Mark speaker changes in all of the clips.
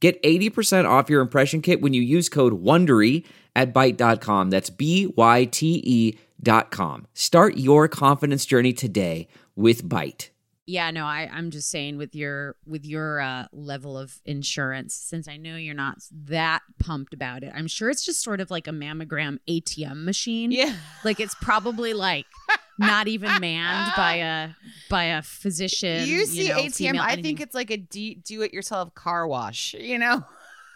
Speaker 1: Get 80% off your impression kit when you use code WONDERY at Byte.com. That's B Y T E dot com. Start your confidence journey today with Byte.
Speaker 2: Yeah, no, I, I'm just saying with your with your uh, level of insurance, since I know you're not that pumped about it, I'm sure it's just sort of like a mammogram ATM machine.
Speaker 3: Yeah.
Speaker 2: Like it's probably like not even manned by a by a physician.
Speaker 3: you see
Speaker 2: know,
Speaker 3: ATM,
Speaker 2: female,
Speaker 3: I think it's like a do it yourself car wash, you know?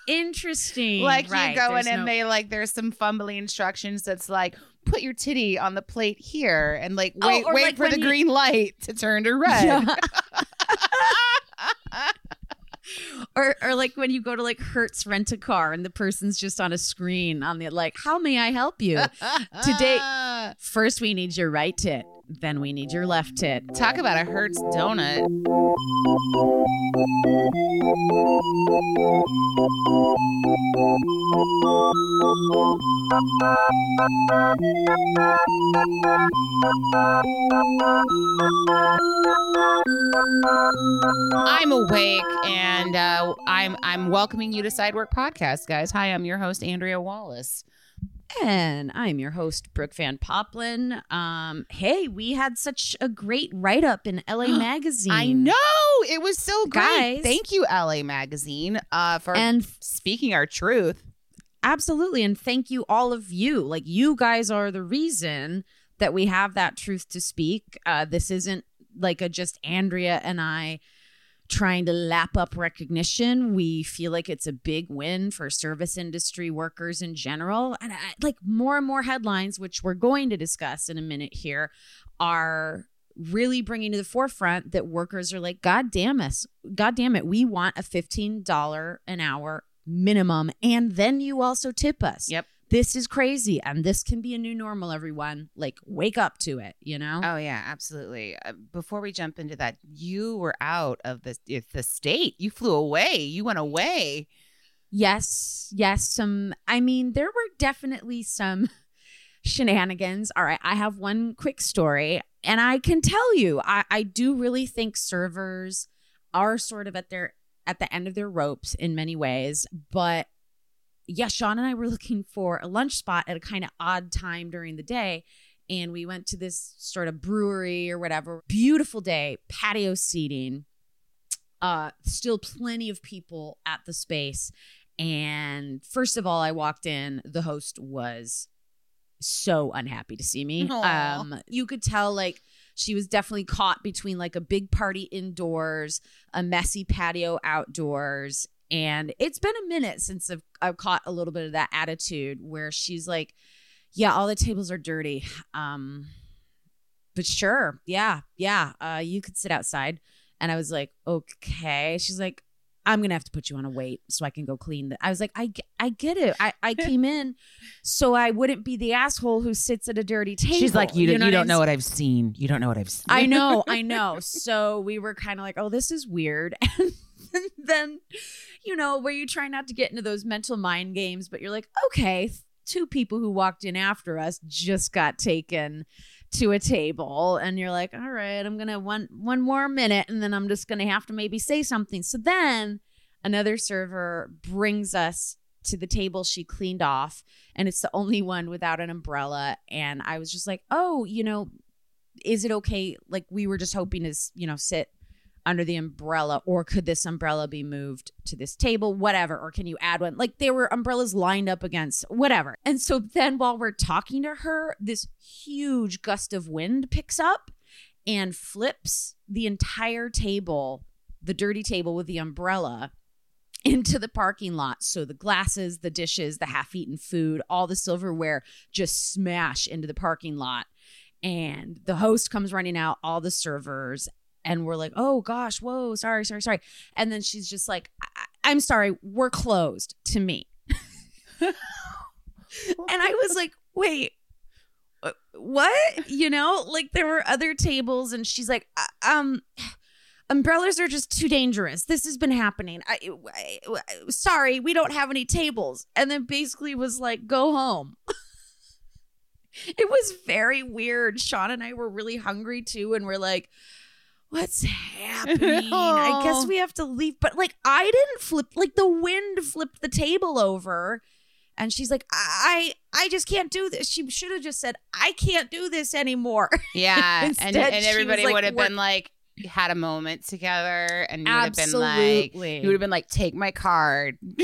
Speaker 2: interesting.
Speaker 3: like
Speaker 2: right,
Speaker 3: you go in
Speaker 2: there's
Speaker 3: and
Speaker 2: no-
Speaker 3: they like there's some fumbling instructions that's like put your titty on the plate here and like
Speaker 2: Oh,
Speaker 3: wait
Speaker 2: or
Speaker 3: wait
Speaker 2: like
Speaker 3: for the
Speaker 2: you-
Speaker 3: green light to turn to red.
Speaker 2: Yeah. or or like when you go to like Hertz rent a car and the person's just on a screen on the like, how may I help you? Today- First we need your right tit, then we need your left tit.
Speaker 3: Talk about a Hertz donut. I'm awake and uh, I'm I'm welcoming you to Sidework Podcast, guys. Hi, I'm your host Andrea Wallace.
Speaker 2: And I'm your host, Brooke Van Poplin. Um, hey, we had such a great write up in LA Magazine.
Speaker 3: I know it was so great.
Speaker 2: Guys.
Speaker 3: Thank you, LA Magazine, uh, for
Speaker 2: And
Speaker 3: speaking our truth.
Speaker 2: Absolutely. And thank you, all of you. Like, you guys are the reason that we have that truth to speak. Uh, this isn't like a just Andrea and I trying to lap up recognition. We feel like it's a big win for service industry workers in general. And I, like more and more headlines, which we're going to discuss in a minute here, are really bringing to the forefront that workers are like, God damn us, God damn it, we want a $15 an hour minimum. And then you also tip us.
Speaker 3: Yep.
Speaker 2: This is crazy. And this can be a new normal, everyone. Like, wake up to it, you know?
Speaker 3: Oh yeah, absolutely. Uh, before we jump into that, you were out of the the state. You flew away. You went away.
Speaker 2: Yes, yes. Some, I mean, there were definitely some shenanigans. All right, I have one quick story, and I can tell you, I, I do really think servers are sort of at their at the end of their ropes in many ways. But yeah, Sean and I were looking for a lunch spot at a kind of odd time during the day. And we went to this sort of brewery or whatever. Beautiful day, patio seating. Uh, still plenty of people at the space. And first of all, I walked in, the host was so unhappy to see me.
Speaker 3: Aw.
Speaker 2: Um, you could tell like she was definitely caught between like a big party indoors, a messy patio outdoors. And it's been a minute since I've, I've caught a little bit of that attitude where she's like, yeah, all the tables are dirty. Um, but sure, yeah, yeah, uh, you could sit outside. And I was like, okay. She's like, I'm gonna have to put you on a wait so I can go clean. The-. I was like, I, I get it. I, I came in so I wouldn't be the asshole who sits at a dirty table.
Speaker 3: She's like, you, don't, you don't know what I've seen. You don't know what I've seen.
Speaker 2: I know, I know. So we were kind of like, oh, this is weird. And then, you know, where you try not to get into those mental mind games, but you're like, okay, two people who walked in after us just got taken to a table and you're like all right i'm gonna one one more minute and then i'm just gonna have to maybe say something. So then another server brings us to the table she cleaned off and it's the only one without an umbrella. And i was just like oh you know is it okay? Like we were just hoping to you know sit under the umbrella or could this umbrella be moved to this table whatever or can you add one like there were umbrellas lined up against whatever and so then while we're talking to her this huge gust of wind picks up and flips the entire table the dirty table with the umbrella into the parking lot. So the glasses, the dishes, the half eaten food, all the silverware just smash into the parking lot. And the host comes running out, all the servers, and we're like, oh gosh, whoa, sorry, sorry, sorry. And then she's just like, I, I'm sorry, we're closed to me. and I was like, wait, uh, what? You know, like there were other tables, and she's like, "Uh, um, umbrellas are just too dangerous. This has been happening. I, I, I- sorry, we don't have any tables. And then basically was like, go home. it was very weird. Sean and I were really hungry too, and we're like, what's happening? I guess
Speaker 3: Oh.
Speaker 2: we have to leave. But like, I didn't flip, like, the wind flipped the table over. And she's like, I, I just can't do this. She should have just said, I can't do this anymore.
Speaker 3: Yeah, and,
Speaker 2: Instead,
Speaker 3: and
Speaker 2: was
Speaker 3: everybody would have
Speaker 2: "We're-
Speaker 3: been like had a moment together, and you would have been like, you would have been like, take my card.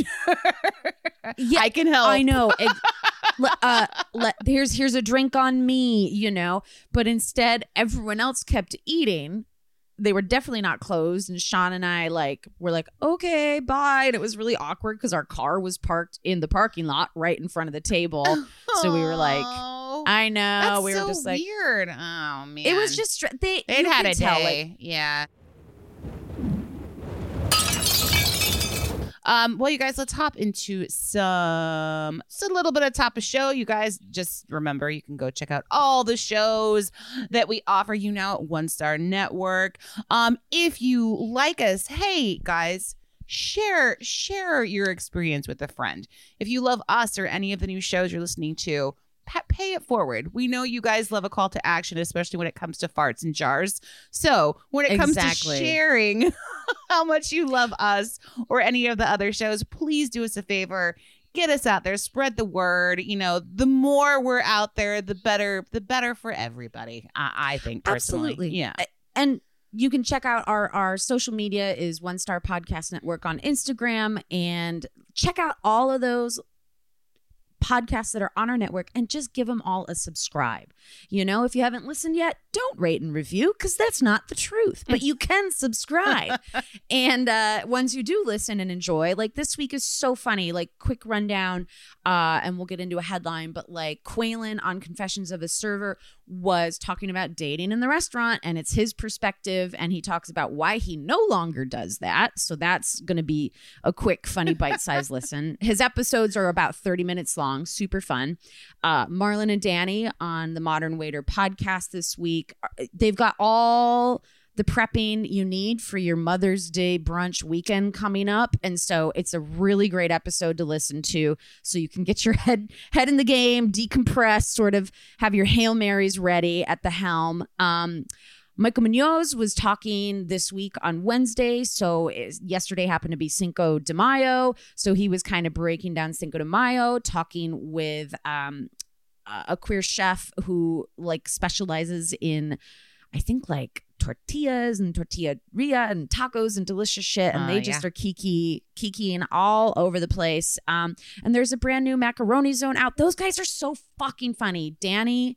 Speaker 2: Yeah,
Speaker 3: I can help.
Speaker 2: I know. Le- uh, le- here's here's a drink on me, you know. But instead, everyone else kept eating. They were definitely not closed, and Sean and I like were like, okay, bye. And it was really awkward because our car was parked in the parking lot right in front of the table. So we were like,
Speaker 3: Oh,
Speaker 2: I know.
Speaker 3: that's
Speaker 2: we were
Speaker 3: so
Speaker 2: just like,
Speaker 3: weird. Oh man,
Speaker 2: it was just they.
Speaker 3: they'd had a
Speaker 2: tell, like,
Speaker 3: day. yeah. Um, well, you guys, let's hop into some, just a little bit of top of show. You guys just remember you can go check out all the shows that we offer you now at One Star Network. Um, if you like us, hey guys, share share your experience with a friend. If you love us or any of the new shows you're listening to, pay it forward. We know you guys love a call to action, especially when it comes to farts and jars. So when it comes
Speaker 2: Exactly.
Speaker 3: to sharing how much you love us or any of the other shows, please do us a favor. Get us out there, spread the word. You know, the more we're out there, the better. The better for everybody. I, I think personally.
Speaker 2: Absolutely.
Speaker 3: Yeah.
Speaker 2: and you can check out our our social media is one star podcast network on instagram and check out all of those podcasts that are on our network and just give them all a subscribe. You know if you haven't listened yet don't rate and review because that's not the truth but you can subscribe. And uh once you do listen and enjoy like this week is so funny like quick rundown uh and we'll get into a headline but like quaylen on confessions of a server was talking about dating in the restaurant and it's his perspective and he talks about why he no longer does that. So that's going to be a quick funny bite-sized listen. His episodes are about 30 minutes long super fun. Uh marlon and danny on the modern waiter podcast this week uh, they've got all the prepping you need for your Mother's Day brunch weekend coming up. And so it's a really great episode to listen to. So you can get your head head in the game, decompress, sort of have your Hail Marys ready at the helm. Um Michael Munoz was talking this week on Wednesday. So yesterday happened to be Cinco de Mayo. So he was kind of breaking down Cinco de Mayo, talking with um, a queer chef who like specializes in I think like tortillas and tortilleria and tacos and delicious shit. And
Speaker 3: Uh,
Speaker 2: they just are kiki kikiing all over the place. Um, and there's a brand new macaroni zone out. Those guys are so fucking funny. Danny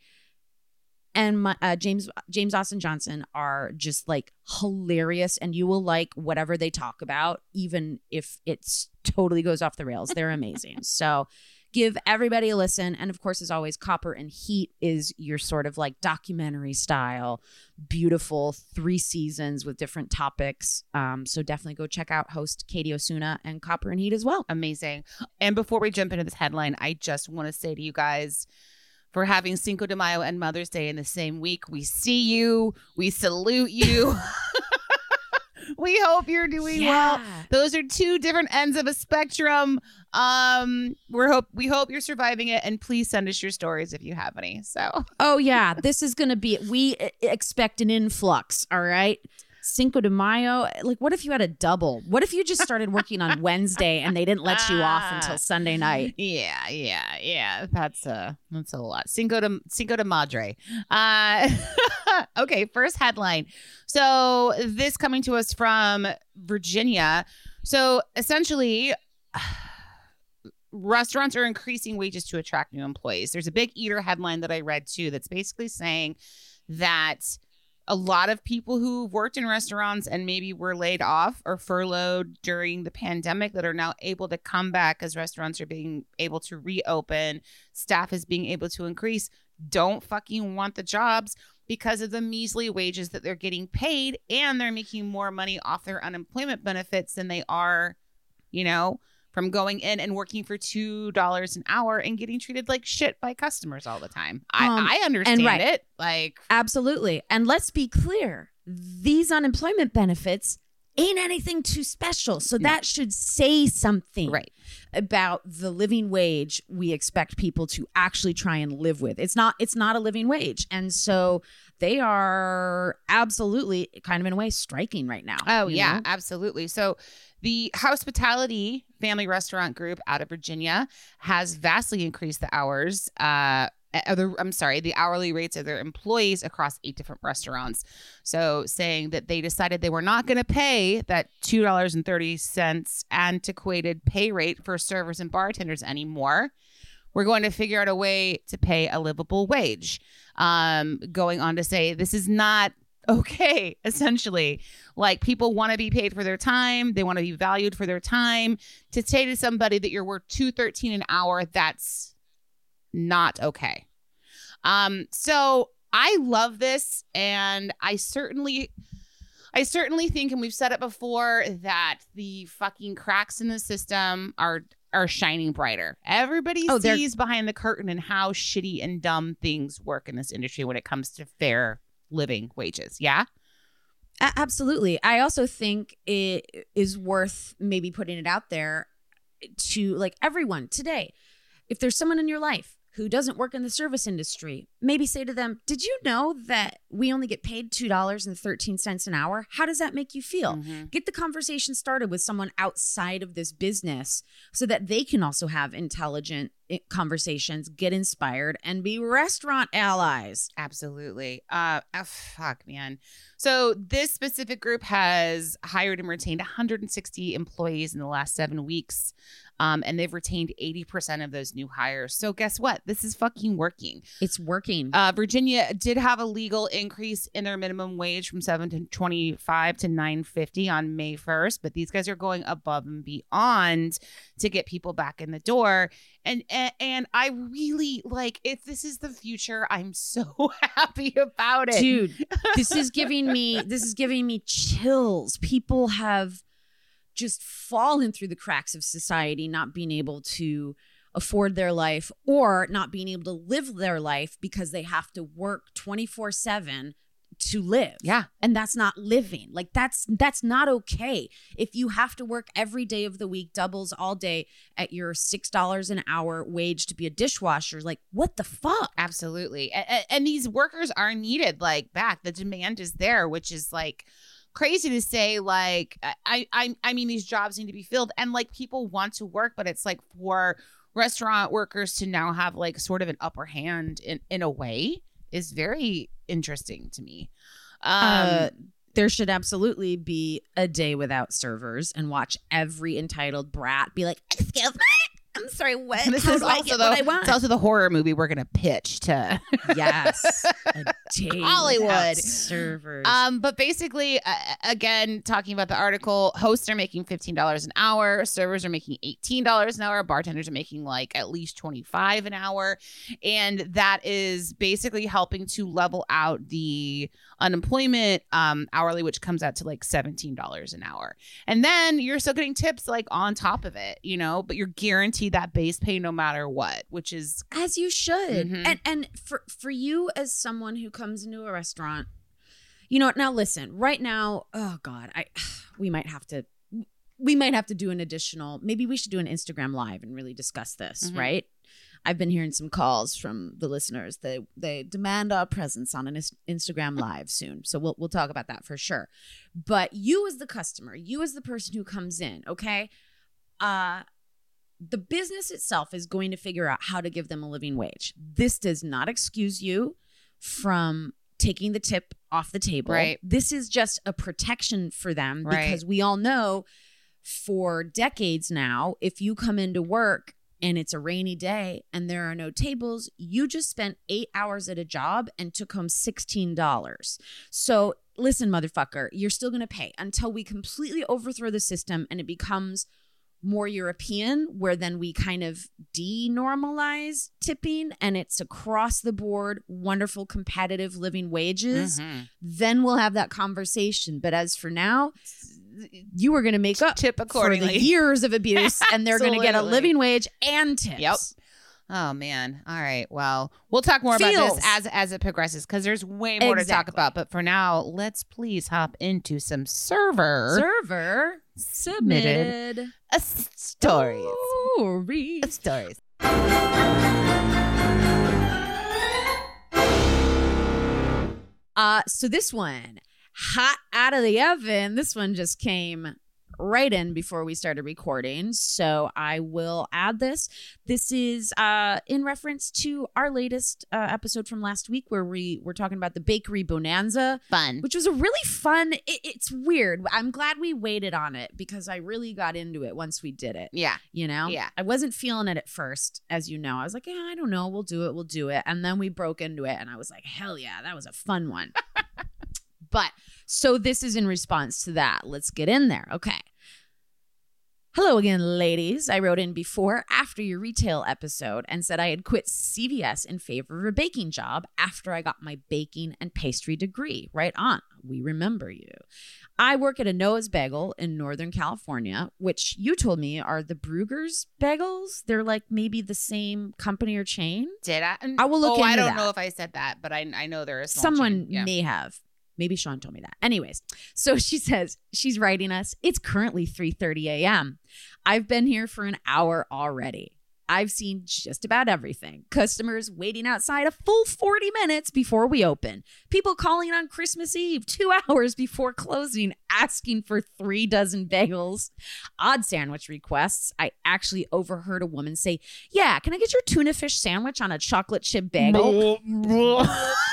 Speaker 2: and my, uh, James James Austin Johnson are just like hilarious, and you will like whatever they talk about, even if it's totally goes off the rails. They're amazing. so give everybody a listen, and of course, as always, Copper and Heat is your sort of like documentary style, beautiful three seasons with different topics. Um, so definitely go check out host Katie Osuna and Copper and Heat as well.
Speaker 3: Amazing. And before we jump into this headline, I just want to say to you guys for having Cinco de Mayo and Mother's Day in the same week, we see you, we salute you. we hope you're doing well. Those are two different ends of a spectrum. Um, we're hope we hope you're surviving it, and please send us your stories if you have any. So
Speaker 2: Oh yeah, this is gonna be. We expect an influx. All right, Cinco de Mayo. Like, what if you had a double? What if you just started working on Wednesday and they didn't let you off until Sunday night?
Speaker 3: yeah, yeah, yeah. That's a that's a lot. Cinco de Cinco de Madre. Uh, okay, first headline. So this coming to us from Virginia. So essentially. Restaurants are increasing wages to attract new employees. There's a big eater headline that I read too that's basically saying that a lot of people who've worked in restaurants and maybe were laid off or furloughed during the pandemic that are now able to come back as restaurants are being able to reopen, staff is being able to increase, don't fucking want the jobs because of the measly wages that they're getting paid and they're making more money off their unemployment benefits than they are you know, from going in and working for two dollars an hour and getting treated like shit by customers all the time.
Speaker 2: Um,
Speaker 3: I, I understand
Speaker 2: right.
Speaker 3: it. Like
Speaker 2: Absolutely. And let's be clear these unemployment benefits ain't anything too special. So
Speaker 3: No.
Speaker 2: that should say something
Speaker 3: right.
Speaker 2: about the living wage we expect people to actually try and live with. It's not it's not a living wage. And so they are absolutely kind of in a way striking right now.
Speaker 3: Oh yeah,
Speaker 2: know?
Speaker 3: absolutely. So the hospitality family restaurant group out of Virginia has vastly increased the hours uh uh, the, I'm sorry, the hourly rates of their employees across eight different restaurants. So, saying that they decided they were not going to pay that $2.30 antiquated pay rate for servers and bartenders anymore. We're going to figure out a way to pay a livable wage. Um, going on to say this is not okay, essentially. Like people want to be paid for their time, they want to be valued for their time. To say to somebody that you're worth 213 an hour, that's not okay. Um, so I love this, and I certainly, I certainly think, and we've said it before, that the fucking cracks in the system are are shining brighter. Everybody
Speaker 2: Oh,
Speaker 3: sees behind the curtain and how shitty and dumb things work in this industry when it comes to fair living wages. Yeah.
Speaker 2: Absolutely. I also think it is worth maybe putting it out there to like everyone today. If there's someone in your life who doesn't work in the service industry, maybe say to them, Did you know that we only get paid $2.13 an hour? How does that make you feel?
Speaker 3: Mhm.
Speaker 2: Get the conversation started with someone outside of this business so that they can also have intelligent eh, conversations, get inspired, and be restaurant allies.
Speaker 3: Absolutely. Uh, ah, fuck, man. So this specific group has hired and retained 160 employees in the last seven weeks, um, and they've retained 80% of those new hires. So guess what? This is fucking working.
Speaker 2: It's working.
Speaker 3: Uh, Virginia did have a legal increase in their minimum wage from seven to 25 to 950 on May 1st, but these guys are going above and beyond to get people back in the door. And, and and I really like if this is the future, I'm so happy about it.
Speaker 2: dude this is giving me this is giving me chills people have just fallen through the cracks of society not being able to afford their life or not being able to live their life because they have to work 24/7 to live.
Speaker 3: Yeah.
Speaker 2: And that's not living. Like that's that's not okay. If you have to work every day of the week, doubles all day at your $6 an hour wage to be a dishwasher, like what the fuck?
Speaker 3: Absolutely. And, and these workers are needed like back. The demand is there, which is like crazy to say like I I I mean these jobs need to be filled and like people want to work but it's like for restaurant workers to now have like sort of an upper hand in in a way is very interesting to me. Um
Speaker 2: uh, there should absolutely be a day without servers and watch every entitled brat be like, "Excuse me, I'm sorry, what?
Speaker 3: this
Speaker 2: How
Speaker 3: is also the
Speaker 2: what I want?"
Speaker 3: it's also the horror movie we're gonna pitch to
Speaker 2: yes, a
Speaker 3: Hollywood.
Speaker 2: servers.
Speaker 3: Um, but basically, uh, again, talking about the article, hosts are making fifteen dollars an hour, servers are making eighteen dollars an hour, bartenders are making like at least twenty five an hour, and that is basically helping to level out the unemployment um, hourly, which comes out to like seventeen dollars an hour, and then you're still getting tips like on top of it, you know, but you're guaranteed that base pay no matter what, which is
Speaker 2: as you should.
Speaker 3: Mhm.
Speaker 2: And and for for you as someone who comes into a restaurant, you know, what? now listen, right now, oh god, I we might have to we might have to do an additional maybe we should do an Instagram live and really discuss this,
Speaker 3: Mhm.
Speaker 2: right? I've been hearing some calls from the listeners. They they demand our presence on an Instagram live soon. So we'll we'll talk about that for sure. But you as the customer, you as the person who comes in, okay? Uh the business itself is going to figure out how to give them a living wage. This does not excuse you from taking the tip off the table.
Speaker 3: Right.
Speaker 2: This is just a protection for them
Speaker 3: Right.
Speaker 2: because we all know for decades now, if you come into work and it's a rainy day and there are no tables, you just spent eight hours at a job and took home $16. So listen, motherfucker, you're still going to pay until we completely overthrow the system and it becomes more European, where then we kind of denormalize tipping and it's across the board, wonderful competitive living wages.
Speaker 3: Mhm.
Speaker 2: Then we'll have that conversation. But as for now, you are going to make up
Speaker 3: tip
Speaker 2: for the years of abuse, and they're going to get a living wage and tips.
Speaker 3: Yep. Oh man. All right. Well, we'll talk more about this as as it progresses because there's way more to talk about. But for now, let's please hop into some server
Speaker 2: Server
Speaker 3: Submitted.
Speaker 2: submitted
Speaker 3: uh, stories.
Speaker 2: stories.
Speaker 3: Stories.
Speaker 2: Uh, so this one, hot out of the oven. This one just came right in before we started recording. So I will add this. This is uh, in reference to our latest uh, episode from last week where we were talking about the bakery bonanza,
Speaker 3: Fun.
Speaker 2: which was a really fun. It, it's weird. I'm glad we waited on it because I really got into it once we did it.
Speaker 3: Yeah.
Speaker 2: You know?
Speaker 3: Yeah.
Speaker 2: I wasn't feeling it at first, as you know. I was like, yeah, I don't know. We'll do it. We'll do it. And then we broke into it and I was like, hell yeah, that was a fun one. but so this is in response to that. Let's get in there. Okay. Hello again, ladies. I wrote in before, after your retail episode and said I had quit CVS in favor of a baking job after I got my baking and pastry degree. Right on. We remember you. I work at a Noah's Bagel in Northern California, which you told me are the Bruegger's Bagels. They're like maybe the same company or chain.
Speaker 3: Did I?
Speaker 2: I will look
Speaker 3: Oh, I don't
Speaker 2: that.
Speaker 3: know if I said that, but I I know there is
Speaker 2: Someone
Speaker 3: Yeah.
Speaker 2: may have. Maybe Sean told me that. Anyways, so she says she's writing us. It's currently 3:30 a.m. I've been here for an hour already. I've seen just about everything. Customers waiting outside a full 40 minutes before we open. People calling on Christmas Eve 2 hours before closing asking for 3 dozen bagels. Odd sandwich requests. I actually overheard a woman say, "Yeah, can I get your tuna fish sandwich on a chocolate chip bagel?"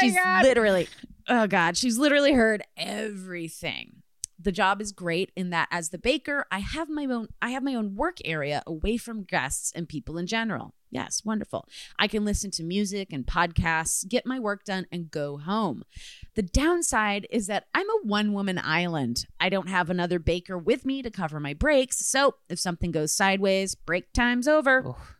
Speaker 2: she's
Speaker 3: god.
Speaker 2: literally oh god she's literally heard everything. The job is great in that as the baker i have my own i have my own work area away from guests and people in general. Yes wonderful. I can listen to music and podcasts get my work done and go home. The downside is that i'm a one woman island. I don't have another baker with me to cover my breaks. So if something goes sideways break time's over.
Speaker 3: Oof.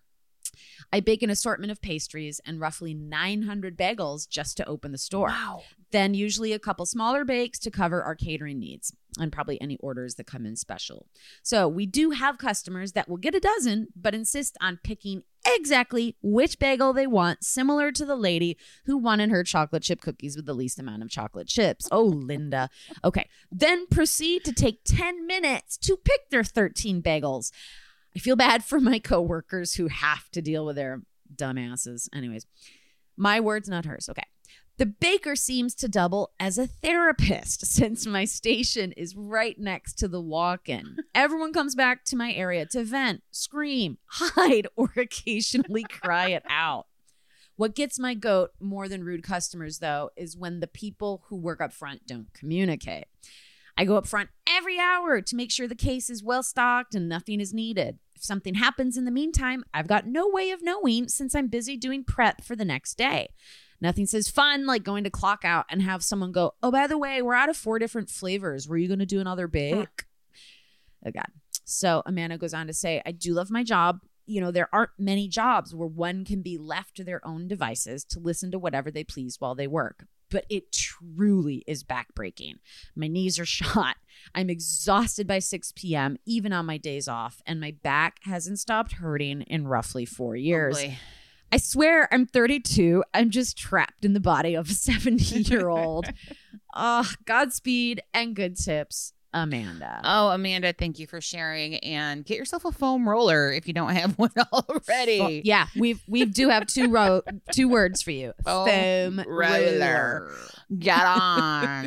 Speaker 2: I bake an assortment of pastries and roughly 900 bagels just to open the store.
Speaker 3: Wow.
Speaker 2: Then, usually, a couple smaller bakes to cover our catering needs and probably any orders that come in special. So, we do have customers that will get a dozen, but insist on picking exactly which bagel they want, similar to the lady who wanted her chocolate chip cookies with the least amount of chocolate chips. Oh, Linda. Okay. Then proceed to take 10 minutes to pick their 13 bagels. I feel bad for my coworkers who have to deal with their dumbasses. Anyways, my words, not hers. Okay. The baker seems to double as a therapist since my station is right next to the walk in. Everyone comes back to my area to vent, scream, hide, or occasionally cry it out. What gets my goat more than rude customers, though, is when the people who work up front don't communicate. I go up front every hour to make sure the case is well stocked and nothing is needed. If something happens in the meantime, I've got no way of knowing since I'm busy doing prep for the next day. Nothing says fun like going to clock out and have someone go, Oh, by the way, we're out of four different flavors. Were you going to do another bake? Oh, God. So Amanda goes on to say, I do love my job. You know, there aren't many jobs where one can be left to their own devices to listen to whatever they please while they work. But it truly is backbreaking. My knees are shot. I'm exhausted by 6 p.m., even on my days off, and my back hasn't stopped hurting in roughly four years.
Speaker 3: Oh.
Speaker 2: I swear I'm 32. I'm just trapped in the body of a 70 year old. Ah, Godspeed and good tips, Amanda.
Speaker 3: Oh, Amanda, thank you for sharing and get yourself a foam roller if you don't have one already.
Speaker 2: Well, yeah, we've we do have two ro- two words for you.
Speaker 3: Foam
Speaker 2: Foam
Speaker 3: roller.
Speaker 2: roller.
Speaker 3: Get on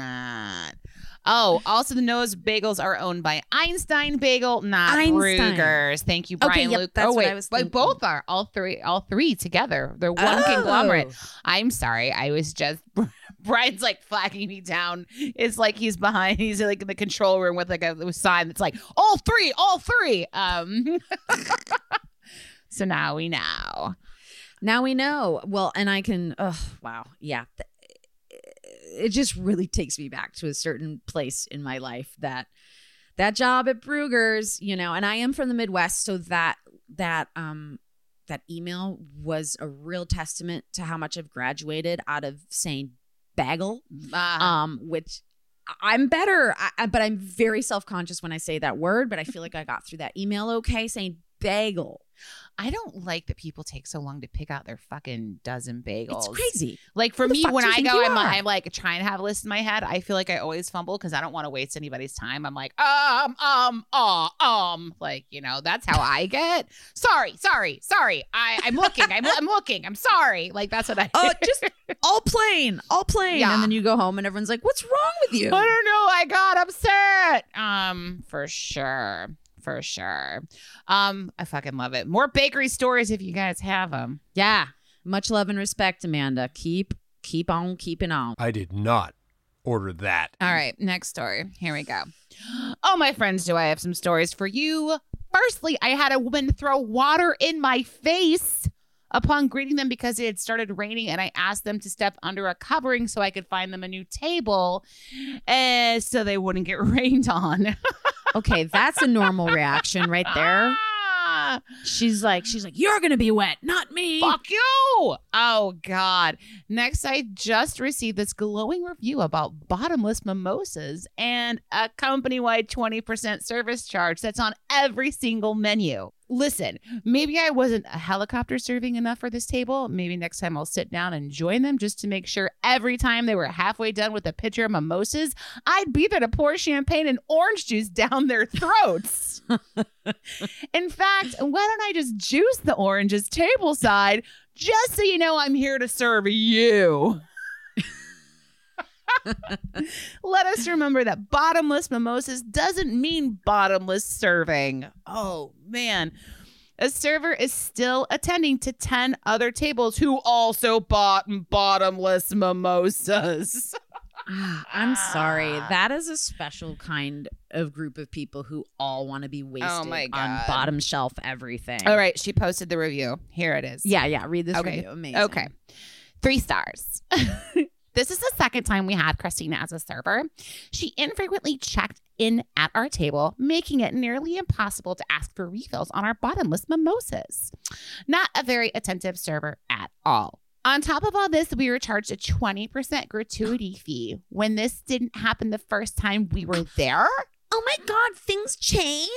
Speaker 3: it. Oh, also the Noah's bagels are owned by Einstein Bagel, not
Speaker 2: Einstein.
Speaker 3: Bruegger's. Thank you,
Speaker 2: Okay,
Speaker 3: Brian
Speaker 2: yep,
Speaker 3: Luke.
Speaker 2: that's
Speaker 3: oh
Speaker 2: what
Speaker 3: wait,
Speaker 2: I was
Speaker 3: but both are all three, all three together. They're one
Speaker 2: Oh.
Speaker 3: conglomerate. I'm sorry, I was just Brian's like flagging me down. It's like he's behind. He's like in the control room with like a sign that's like all three, all three. Um. so now we know.
Speaker 2: Now we know. Well, and I can. Oh, wow. Yeah. It just really takes me back to a certain place in my life that that job at Bruegger's, you know, and I am from the Midwest, so that that um that email was a real testament to how much I've graduated out of saying bagel,
Speaker 3: Uh,
Speaker 2: um, which I'm better, I, I- but I'm very self conscious when I say that word. But I feel like I got through that email okay, saying bagel.
Speaker 3: I don't like that people take so long to pick out their fucking dozen bagels.
Speaker 2: It's crazy.
Speaker 3: Like for
Speaker 2: Who
Speaker 3: me, when I go, I'm. I'm like trying to have a list in my head. I feel like I always fumble because I don't want to waste anybody's time. I'm like, um, um, uh, um, like you know, that's how I get. Sorry, sorry, sorry. I, I'm looking. I'm, I'm looking. I'm sorry. Like that's what I.
Speaker 2: Uh, just all plain, all plain.
Speaker 3: Yeah.
Speaker 2: And then you go home and everyone's like, "What's wrong with you?"
Speaker 3: I don't know. I got upset. Um, for sure. For sure. Um, I fucking love it. More bakery stories if you guys have them.
Speaker 2: Yeah, much love and respect, Amanda. Keep keep on keeping on.
Speaker 4: I did not order that.
Speaker 3: All right, next story. Here we go. Oh, my friends, do I have some stories for you? Firstly, I had a woman throw water in my face upon greeting them because it had started raining, and I asked them to step under a covering so I could find them a new table, uh, so they wouldn't get rained on.
Speaker 2: Okay, that's a normal reaction right there.
Speaker 3: Ah,
Speaker 2: She's like, she's like, "You're gonna be wet, not me."
Speaker 3: Fuck you! Oh God. Next, I just received this glowing review about bottomless mimosas and a company-wide 20% service charge that's on every single menu. Listen, maybe I wasn't a helicopter serving enough for this table. Maybe next time I'll sit down and join them just to make sure every time they were halfway done with a pitcher of mimosas, I'd be there to pour champagne and orange juice down their throats. In fact, why don't I just juice the oranges tableside just so you know I'm here to serve you? Let us remember that bottomless mimosas doesn't mean bottomless serving. Oh, man. A server is still attending to 10 other tables who also bought bottomless mimosas.
Speaker 2: Ah, I'm sorry. That is a special kind of group of people who all want to be wasted
Speaker 3: Oh
Speaker 2: on bottom shelf everything.
Speaker 3: All right, she posted the review. Here it is.
Speaker 2: Yeah, yeah. Read this
Speaker 3: Okay.
Speaker 2: review. Amazing.
Speaker 3: Okay. Three stars. this is the second time we had Christina as a server. She infrequently checked in at our table, making it nearly impossible to ask for refills on our bottomless mimosas. Not a very attentive server at all. On top of all this, we were charged a 20% gratuity fee when this didn't happen the first time we were there.
Speaker 2: Oh my God, things changed.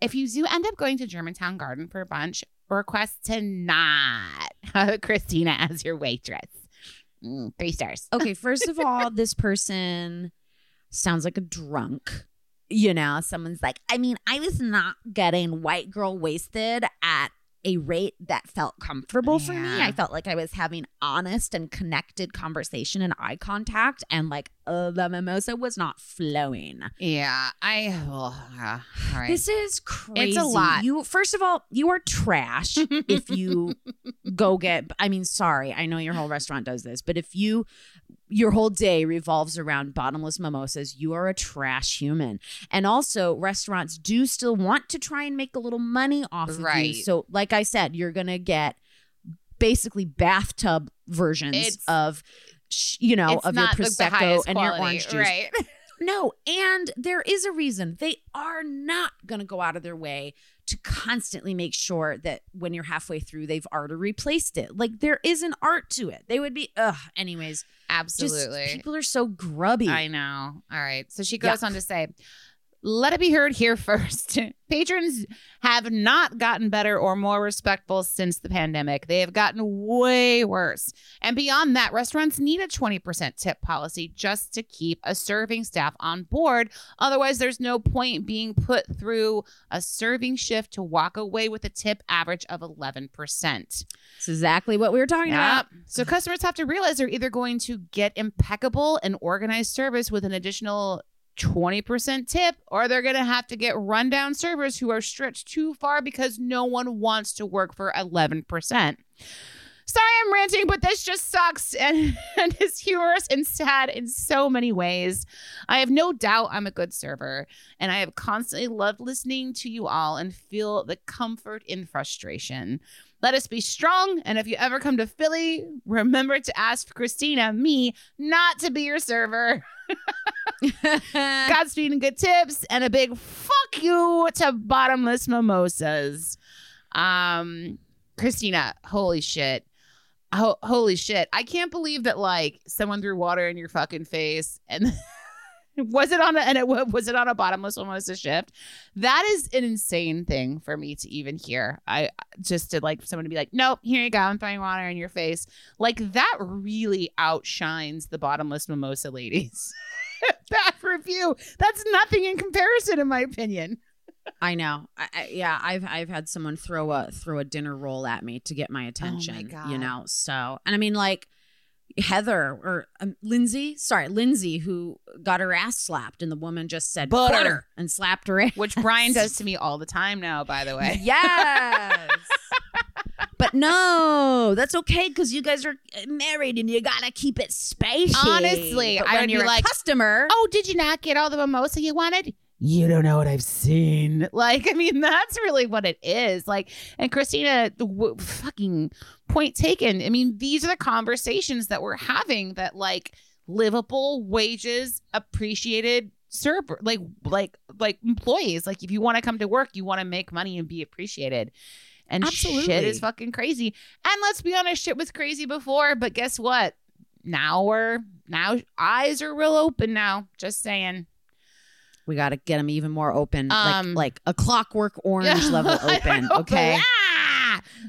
Speaker 3: If you do end up going to Germantown Garden for a bunch, request to not have Christina as your waitress. Mm, three stars.
Speaker 2: Okay, first of all, this person sounds like a drunk. You know, someone's like, I mean, I was not getting white girl wasted at a rate that felt comfortable for me. I felt like I was having honest and connected conversation and eye contact, and like uh, the mimosa was not flowing.
Speaker 3: Yeah, I. Oh, yeah. All right.
Speaker 2: This is crazy.
Speaker 3: It's a lot.
Speaker 2: You first of all, you are trash if you go get I mean, sorry, I know your whole restaurant does this, but if you your whole day revolves around bottomless mimosas, you are a trash human. And also, restaurants do still want to try and make a little money off of
Speaker 3: Right.
Speaker 2: you. So, like I said, you're going to get basically bathtub versions
Speaker 3: It's-
Speaker 2: of you know, of your
Speaker 3: not the- the
Speaker 2: prosecco and your orange juice.
Speaker 3: Right.
Speaker 2: No, and there is a reason. They are not going to go out of their way to constantly make sure that when you're halfway through, they've already replaced it. Like there is an art to it. They would be, ugh, anyways.
Speaker 3: Absolutely.
Speaker 2: Just people are so grubby.
Speaker 3: I know. All right. So she goes
Speaker 2: Yuck.
Speaker 3: on to say, let it be heard here first. Patrons have not gotten better or more respectful since the pandemic. They have gotten way worse. And beyond that, restaurants need a 20% tip policy just to keep a serving staff on board. Otherwise, there's no point being put through a serving shift to walk away with a tip average of 11%.
Speaker 2: It's exactly what we were talking about.
Speaker 3: So customers have to realize they're either going to get impeccable and organized service with an additional 20% tip, or they're going to have to get rundown servers who are stretched too far because no one wants to work for 11%. Sorry, I'm ranting, but this just sucks and, and is humorous and sad in so many ways. I have no doubt I'm a good server, and I have constantly loved listening to you all and feel the comfort in frustration. Let us be strong, and if you ever come to Philly, remember to ask Christina, me, not to be your server. Godspeed and good tips, and a big fuck you to bottomless mimosas. Um, Christina, holy shit. Ho- holy shit. I can't believe that like someone threw water in your fucking face and Was it on a and it was it on a bottomless mimosa shift? That is an insane thing for me to even hear. I just did like someone to be like, nope, here you go, I'm throwing water in your face. Like that really outshines the bottomless mimosa ladies. that review, that's nothing in comparison, in my opinion.
Speaker 2: I know. I, I, yeah, I've I've had someone throw a throw a dinner roll at me to get my attention. Oh You
Speaker 3: God.
Speaker 2: know, so and I mean like Heather or um, Lindsay, sorry, Lindsay, who got her ass slapped, and the woman just said
Speaker 3: Butter.
Speaker 2: butter, and slapped her. ass.
Speaker 3: Which Brian does to me all the time now, by the way.
Speaker 2: Yes. but no, that's okay because you guys are uh, married and you gotta keep it spicy.
Speaker 3: Honestly,
Speaker 2: but
Speaker 3: I
Speaker 2: when
Speaker 3: would
Speaker 2: you're a
Speaker 3: like,
Speaker 2: customer.
Speaker 3: Oh, did you not get all the mimosa you wanted? You don't know what I've seen. Like, I mean, that's really what it is. Like, and Christina, w- fucking point taken. I mean, these are the conversations that we're having that, like, livable wages, appreciated server, like, like, like employees. Like, if you want to come to work, you want to make money and be appreciated. And shit
Speaker 2: Absolutely.
Speaker 3: is fucking crazy. And let's be honest, shit was crazy before, but guess what? Now we're now eyes are real open now. Just saying.
Speaker 2: we gotta get them even more open,
Speaker 3: Um,
Speaker 2: like like a clockwork orange level open. Okay.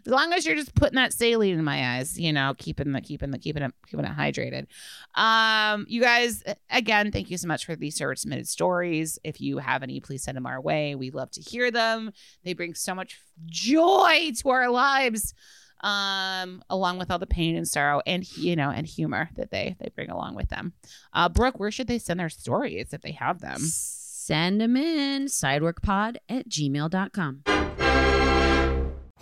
Speaker 3: As long as you're just putting that saline in my eyes, you know, keeping the keeping the keeping it keeping it hydrated. Um, you guys, again, thank you so much for these server submitted stories. If you have any, please send them our way. We love to hear them. They bring so much joy to our lives. Um, along with all the pain and sorrow and you know and humor that they they bring along with them. Uh, Brooke, where should they send their stories if they have them?
Speaker 2: Send them in sideworkpod at gmail.com.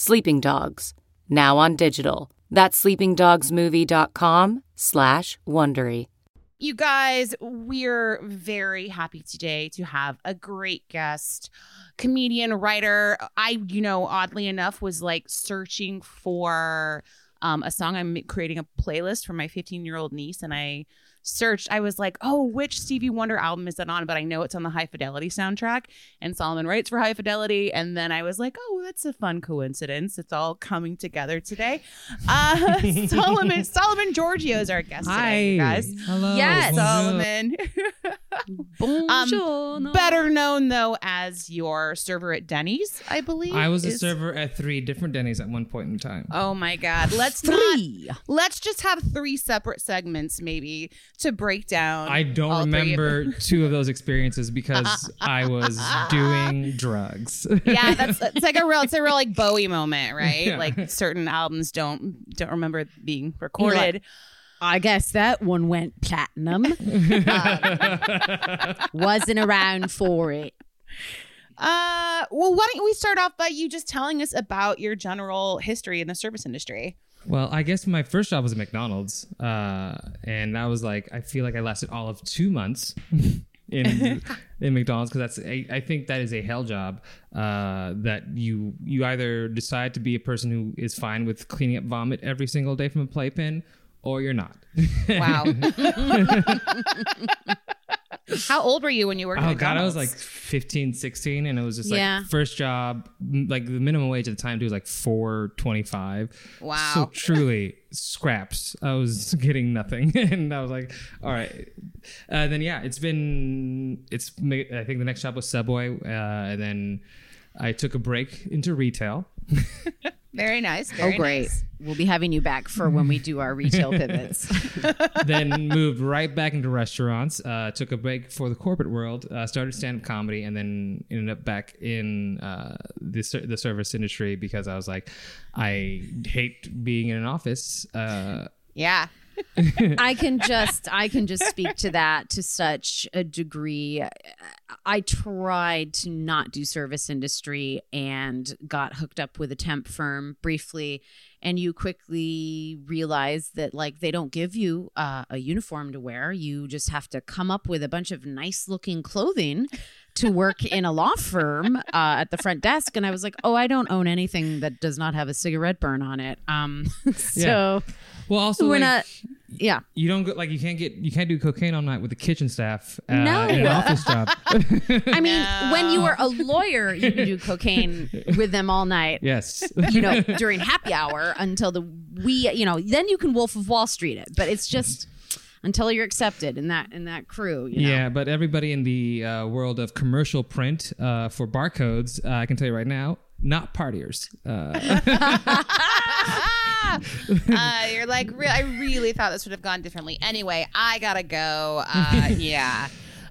Speaker 5: Sleeping Dogs, now on digital. That's sleepingdogsmovie.com slash Wondery.
Speaker 3: You guys, we're very happy today to have a great guest, comedian, writer. I, you know, oddly enough, was like searching for um, a song. I'm creating a playlist for my 15 year old niece, and I searched. I was like, oh, which Stevie Wonder album is that on? But I know it's on the High Fidelity soundtrack, and Solomon writes for High Fidelity. And then I was like, oh, that's a fun coincidence. It's all coming together today. Uh, Solomon Solomon Georgio is our guest today, you guys.
Speaker 6: Hello.
Speaker 2: Yes.
Speaker 6: Bonjour.
Speaker 3: Solomon.
Speaker 2: Buongiorno.
Speaker 3: Um, better known though as your server at Denny's, I believe.
Speaker 6: I was a server at three different Denny's at one point in time.
Speaker 3: Oh my god. Let's
Speaker 2: Three.
Speaker 3: not let's just have three separate segments maybe to break down.
Speaker 6: I don't
Speaker 3: all three of
Speaker 6: remember two of those experiences because I was doing drugs.
Speaker 3: yeah, that's it's like a real it's a real like Bowie moment, right?
Speaker 6: Yeah.
Speaker 3: Like certain albums don't don't remember being recorded.
Speaker 2: I guess that one went platinum. Wasn't around for it.
Speaker 3: Uh well why don't we start off by you just telling us about your general history in the service industry?
Speaker 6: well, I guess my first job was at McDonald's, uh, and that was like I feel like I lasted all of two months in in McDonald's because that's I, I think that is a hell job. Uh, that you you either decide to be a person who is fine with cleaning up vomit every single day from a playpen, or you're not.
Speaker 3: Wow. How old were you when you worked at
Speaker 6: Oh god, I was like
Speaker 3: McDonald's?
Speaker 6: 15, 16 and it was just like
Speaker 2: Yeah.
Speaker 6: first job m- like the minimum wage at the time too was like 425.
Speaker 3: Wow.
Speaker 6: So truly scraps. I was getting nothing and I was like, all right. Uh, then yeah, it's been it's ma- I think the next job was Subway uh, and then I took a break into retail.
Speaker 3: Very nice. Very
Speaker 2: oh, great.
Speaker 3: nice.
Speaker 2: We'll be having you back for when we do our retail pivots.
Speaker 6: then moved right back into restaurants. Uh, took a break for the corporate world. Uh, started stand up comedy, and then ended up back in uh, the ser- the service industry because I was like, I hate being in an office. Uh,
Speaker 3: Yeah.
Speaker 2: I can just I can just speak to that to such a degree. I tried to not do service industry and got hooked up with a temp firm briefly and you quickly realize that like they don't give you uh, a uniform to wear. You just have to come up with a bunch of nice looking clothing to work in a law firm uh, at the front desk and I was like, "Oh, I don't own anything that does not have a cigarette burn on it." Um so
Speaker 6: well, also
Speaker 2: we're
Speaker 6: like,
Speaker 2: not yeah.
Speaker 6: you don't go like you can't get you can't do cocaine all night with the kitchen staff uh,
Speaker 2: No.
Speaker 6: in an office job.
Speaker 2: I mean, when you were a lawyer, you could do cocaine with them all night.
Speaker 6: yes.
Speaker 2: You know, during happy hour until the we, you know, then you can Wolf of Wall Street it. But it's just until you're accepted in that in that crew. You know?
Speaker 6: Yeah, but everybody in the uh, world of commercial print uh, for barcodes, uh, I can tell you right now, not partiers. Uh,
Speaker 3: you're like, re- I really thought this would have gone differently. Anyway, I gotta go. Uh, yeah.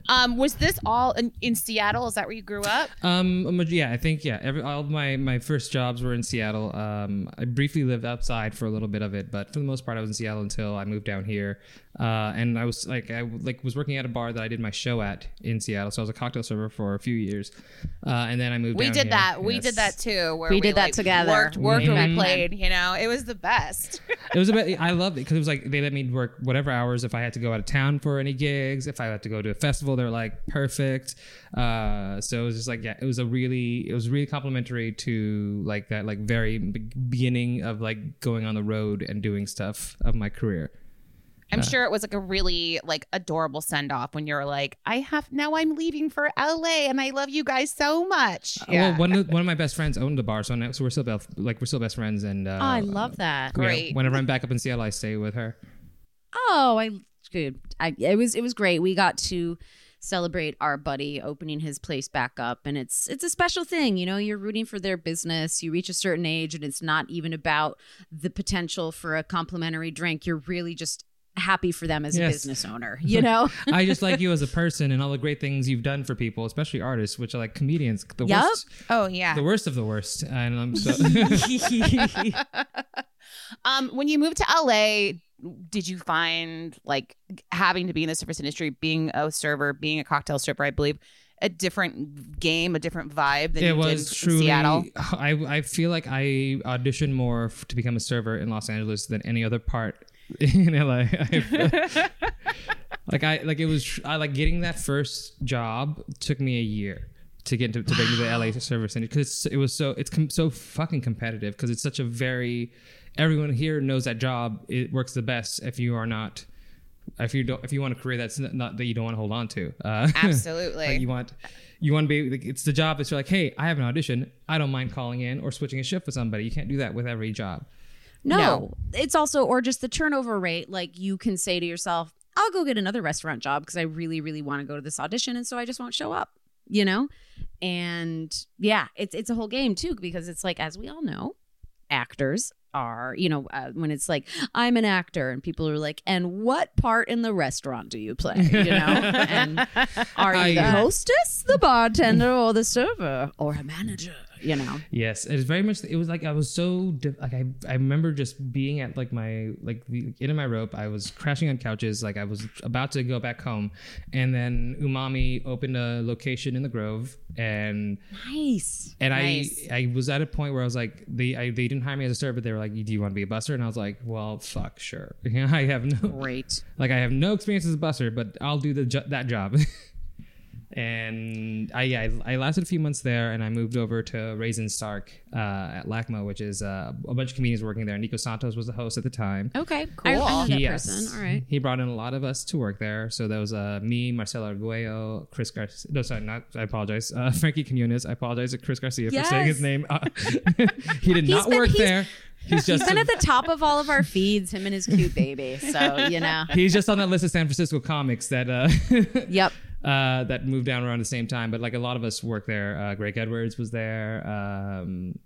Speaker 3: Um, was this all in, in Seattle? Is that where you grew up?
Speaker 6: um, yeah, I think yeah. Every all of my my first jobs were in Seattle. Um, I briefly lived outside for a little bit of it, but for the most part, I was in Seattle until I moved down here. Uh, and I was like, I like was working at a bar that I did my show at in Seattle, so I was a cocktail server for a few years. Uh, and then I moved.
Speaker 3: We
Speaker 6: down
Speaker 3: did
Speaker 6: here.
Speaker 3: that. We did that too. Where
Speaker 2: We did that together.
Speaker 3: Worked, worked where we
Speaker 2: Mhm.
Speaker 3: played. You know, it was the best.
Speaker 6: it was about i loved it because it was like they let me work whatever hours if i had to go out of town for any gigs if i had to go to a festival they're like perfect uh so it was just like yeah it was a really it was really complimentary to like that like very beginning of like going on the road and doing stuff of my career
Speaker 3: I'm sure it was like a really like adorable send off when you're like, I have now I'm leaving for LA and I love you guys so much.
Speaker 6: well one of, one of my best friends owned the bar so, now, so we're still best, like we're still best friends and uh
Speaker 2: Oh, I love that.
Speaker 6: yeah,
Speaker 3: Great.
Speaker 6: whenever i'm back up in seattle i stay with her
Speaker 2: Oh, I good. I it was it was great. We got to celebrate our buddy opening his place back up and it's it's a special thing you know you're rooting for their business you reach a certain age and it's not even about the potential for a complimentary drink you're really just happy for them as a business owner you know
Speaker 6: I just like you as a person and all the great things you've done for people, especially artists, which are like comedians. The
Speaker 2: Yup.
Speaker 6: worst,
Speaker 3: Oh yeah.
Speaker 6: the worst of the worst. And I'm so
Speaker 3: um, when you moved to LA, did you find like having to be in the service industry, being a server, being a cocktail stripper, I believe, a different game, a different vibe than
Speaker 6: it
Speaker 3: you
Speaker 6: was
Speaker 3: did
Speaker 6: truly.
Speaker 3: in Seattle?
Speaker 6: I I feel like I auditioned more f- to become a server in Los Angeles than any other part in LA. I- like I like it was I like getting that first job took me a year to get to, to into the LA service industry because it was so it's com- so fucking competitive because it's such a very everyone here knows that job it works the best if you are not if you don't if you want a career that's not that you don't want to hold on to uh,
Speaker 3: Absolutely.
Speaker 6: like you want you want to be like, it's the job that's you're like hey i have an audition i don't mind calling in or switching a shift with somebody you can't do that with every job
Speaker 2: no,
Speaker 3: No.
Speaker 2: it's also or just the turnover rate like you can say to yourself i'll go get another restaurant job because i really really want to go to this audition and so i just won't show up you know? And yeah it's it's a whole game too because it's like as we all know actors are you know uh, when it's like i'm an actor and people are like and what part in the restaurant do you play? You know? And are you the hostess the bartender or the server or a manager you know?
Speaker 6: Yes it's very much it was like i was so like i i remember just being at like my like the end of my rope. I was crashing on couches like i was about to go back home. And then umami opened a location in the grove and
Speaker 2: nice.
Speaker 6: and
Speaker 3: Nice.
Speaker 6: I I was at a point where I was like they I, they didn't hire me as a server but they were like do you want to be a buster and I was like well fuck sure. I have no
Speaker 2: great.
Speaker 6: like I have no experience as a buster but I'll do the that job. and I yeah, I, I lasted a few months there, and I moved over to Ray's and Stark uh, at LACMA, which is uh, a bunch of comedians working there. Nico Santos was the host at the time.
Speaker 2: okay cool. I, I know that
Speaker 6: Yes.
Speaker 2: person all right
Speaker 6: He brought in a lot of us to work there. So there was uh, me, Marcella Arguello, Chris Garcia. No, sorry, not. I apologize. Uh, Frankie Quinones. I apologize to Chris Garcia for saying his name. Uh, he did not
Speaker 2: been-
Speaker 6: work
Speaker 2: he's-
Speaker 6: there. He's just
Speaker 2: He's been at the top of all of our feeds, him and his cute baby. So, you know.
Speaker 6: he's just on that list of San Francisco comics that uh,
Speaker 2: Yep.
Speaker 6: Uh, that moved down around the same time. But like a lot of us worked there. Uh, Greg Edwards was there. Um,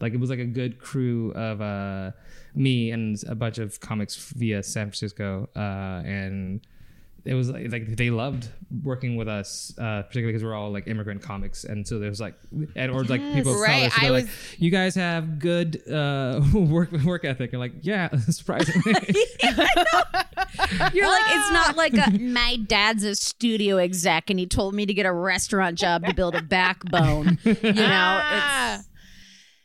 Speaker 6: like it was like a good crew of uh, me and a bunch of comics via San Francisco, uh, and it was like, like they loved working with us, uh, particularly because we're all like immigrant comics, and so there's like, and or like people of
Speaker 3: Right,
Speaker 6: color, so
Speaker 3: I
Speaker 6: they're like, you guys have good uh, work work ethic, and like, yeah, surprisingly,
Speaker 2: You're like, it's not like a, my dad's a studio exec and he told me to get a restaurant job to build a backbone. You know, it's,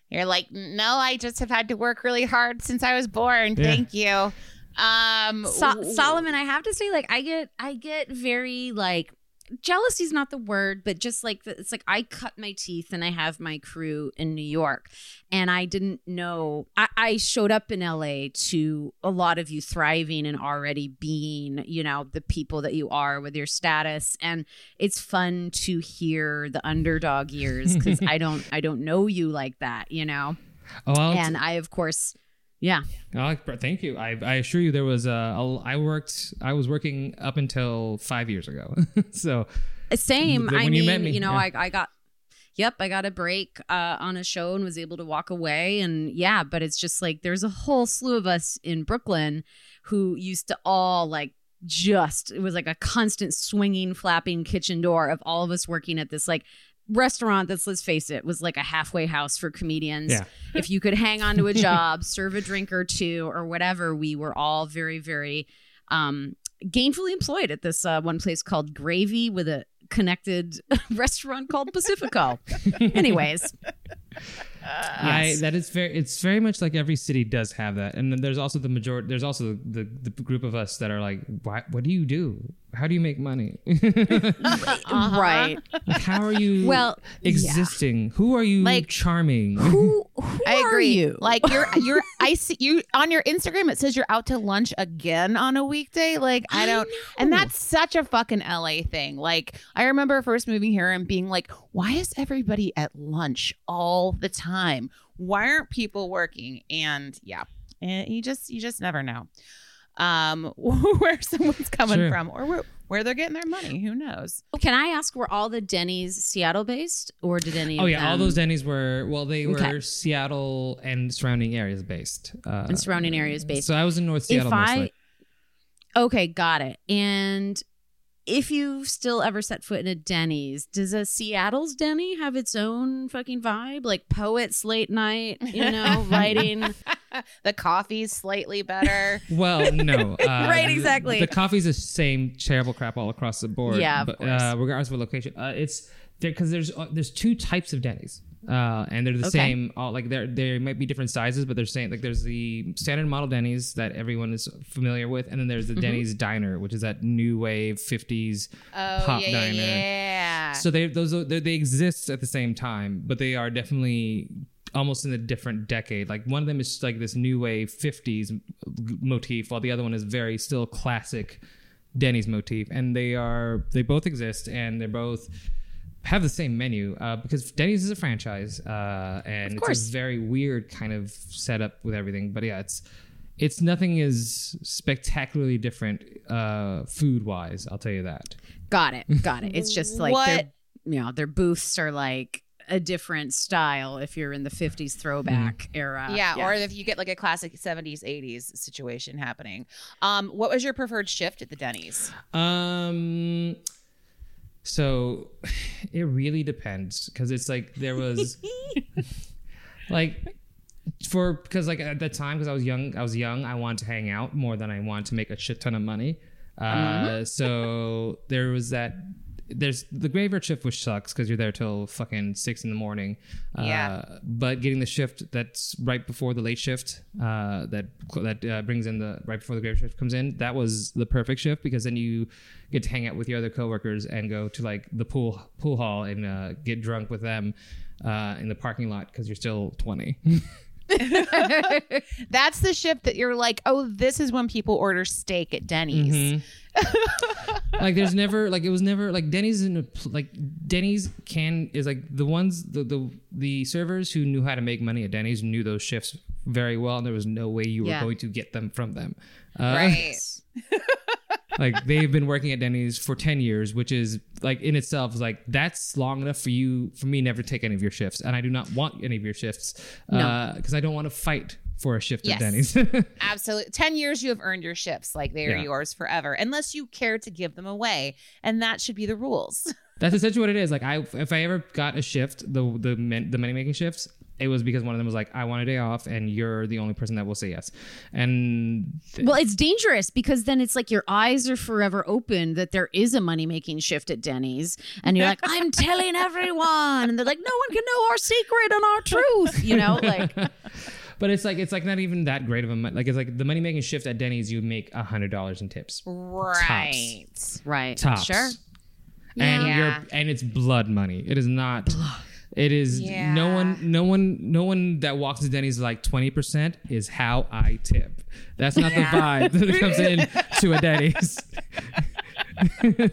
Speaker 3: You're like, no, I just have had to work really hard since I was born. Thank you. Um,
Speaker 2: So- Solomon, I have to say, like, I get, I get very like jealousy is not the word, but just like the, it's like I cut my teeth and I have my crew in New York, and I didn't know. I, I showed up in LA to a lot of you thriving and already being, you know, the people that you are with your status, and it's fun to hear the underdog years because I don't, I don't know you like that, you know,
Speaker 6: oh, I'll
Speaker 2: and I of course. Yeah.
Speaker 6: Oh, thank you. I, I assure you, there was uh, a. I worked. I was working up until five years ago. so
Speaker 2: Same.
Speaker 6: When
Speaker 2: I
Speaker 6: you
Speaker 2: mean,
Speaker 6: met me,
Speaker 2: you know,
Speaker 6: yeah.
Speaker 2: I, I got, yep, I got a break uh, on a show and was able to walk away. And yeah, but it's just like there's a whole slew of us in Brooklyn who used to all like just, it was like a constant swinging, flapping kitchen door of all of us working at this like restaurant that's, let's face it, was like a halfway house for comedians.
Speaker 6: Yeah.
Speaker 2: if you could hang on to a job, serve a drink or two or whatever, we were all very, very um, gainfully employed at this uh, one place called Gravy with a connected restaurant called Pacifico. Anyways,
Speaker 6: I that is very. It's very much like every city does have that, and then there's also the majority. There's also the the group of us that are like, why, what do you do? How do you make money? Uh-huh.
Speaker 2: right.
Speaker 6: Like, how are you
Speaker 2: Well,
Speaker 6: existing? Who are you
Speaker 3: Like,
Speaker 6: charming?
Speaker 2: Who, who
Speaker 3: I
Speaker 2: are
Speaker 3: agree.
Speaker 2: you?
Speaker 3: Like you're you're I see you on your Instagram it says you're out to lunch again on a weekday. Like I
Speaker 2: I
Speaker 3: don't and that's such a fucking LA thing. Like I remember first moving here and being like, why is everybody at lunch all the time? Why aren't people working? And yeah. And you just you just never know. Um where someone's coming
Speaker 6: Sure.
Speaker 3: from or where, where they're getting their money. Who knows?
Speaker 2: Can I ask, were all the Denny's Seattle based or did any
Speaker 6: Oh
Speaker 2: of
Speaker 6: yeah, all those Denny's were well, they were
Speaker 2: Okay.
Speaker 6: Seattle and surrounding areas based. Uh,
Speaker 2: and surrounding areas based?
Speaker 6: So I was in North Seattle
Speaker 2: if I okay, got it. And if you've still ever set foot in a Denny's, does a Seattle's Denny have its own fucking vibe? Like poets late night, you know, writing.
Speaker 3: the coffee's slightly better.
Speaker 6: Well, no. Uh,
Speaker 2: Right, exactly.
Speaker 6: The, coffee's the same terrible crap all across the board.
Speaker 2: Yeah, of
Speaker 6: but,
Speaker 2: course.
Speaker 6: Uh, regardless of location, uh, it's there because there's uh, there's two types of Denny's, uh, and they're the
Speaker 2: Okay.
Speaker 6: same. All like there they might be different sizes, but they're saying like there's the standard model Denny's that everyone is familiar with, and then there's the
Speaker 2: Mm-hmm.
Speaker 6: Denny's Diner, which is that new wave '50s
Speaker 3: Oh
Speaker 6: pop
Speaker 3: yeah,
Speaker 6: diner.
Speaker 3: yeah.
Speaker 6: So they those they they exist at the same time, but they are definitely almost in a different decade. Like one of them is like this new wave '50s motif, while the other one is very still classic Denny's motif, and they are they both exist, and they're both have the same menu uh, because Denny's is a franchise, uh, and it's
Speaker 2: course.
Speaker 6: a very weird kind of setup with everything. But yeah, it's it's nothing is spectacularly different uh, food wise. I'll tell you that.
Speaker 2: Got it. Got it. It's just like
Speaker 3: What-
Speaker 2: their you know, their booths are like a different style if you're in the 50s throwback era.
Speaker 3: yeah, or if you get like a classic 70s 80s situation happening um what was your preferred shift at the denny's
Speaker 6: Um. So, it really depends because it's like there was, like, for because like at that time because I was young, I was young. I wanted to hang out more than I wanted to make a shit ton of money. Uh, so there was that. There's the graveyard shift, which sucks because you're there till fucking six in the morning. Uh,
Speaker 3: Yeah.
Speaker 6: But getting the shift that's right before the late shift, uh, that that uh, brings in the right before the graveyard shift comes in, that was the perfect shift because then you get to hang out with your other coworkers and go to like the pool pool hall and uh, get drunk with them uh, in the parking lot because you're still 20.
Speaker 3: that's the shift that you're like oh this is when people order steak at denny's
Speaker 6: like there's never like it was never like Denny's in a like Denny's can is like the ones the the the servers who knew how to make money at Denny's knew those shifts very well and there was no way you were
Speaker 2: Yeah.
Speaker 6: going to get them from them. Uh,
Speaker 3: right
Speaker 6: like they've been working at Denny's for 10 years, which is like in itself is like that's long enough for you for me never to take any of your shifts. And I do not want any of your shifts because uh, I don't want to fight for a shift
Speaker 3: Yes.
Speaker 6: at Denny's.
Speaker 3: Absolutely. 10 years you have earned your shifts. Like they're
Speaker 6: Yeah.
Speaker 3: yours forever, unless you care to give them away. And that should be the rules.
Speaker 6: That's essentially what it is. Like I, if I ever got a shift, the the men, the money making shifts, it was because one of them was like, I want a day off, and you're the only person that will say yes. And th-
Speaker 2: Well, it's dangerous because then it's like your eyes are forever open that there is a money making shift at Denny's. And you're like, I'm telling everyone. And they're like, no one can know our secret and our truth. You know, like,
Speaker 6: but it's like it's like not even that great of a like it's like the money making shift at Denny's, you make a hundred dollars in tips,
Speaker 3: right.
Speaker 2: right.
Speaker 6: tops,
Speaker 2: Sure.
Speaker 6: and
Speaker 3: Yeah.
Speaker 6: you're and it's blood money. It is not. It is
Speaker 3: Yeah.
Speaker 6: no one, no one, no one that walks to Denny's like twenty percent is how I tip. That's not the vibe that comes in to a Denny's.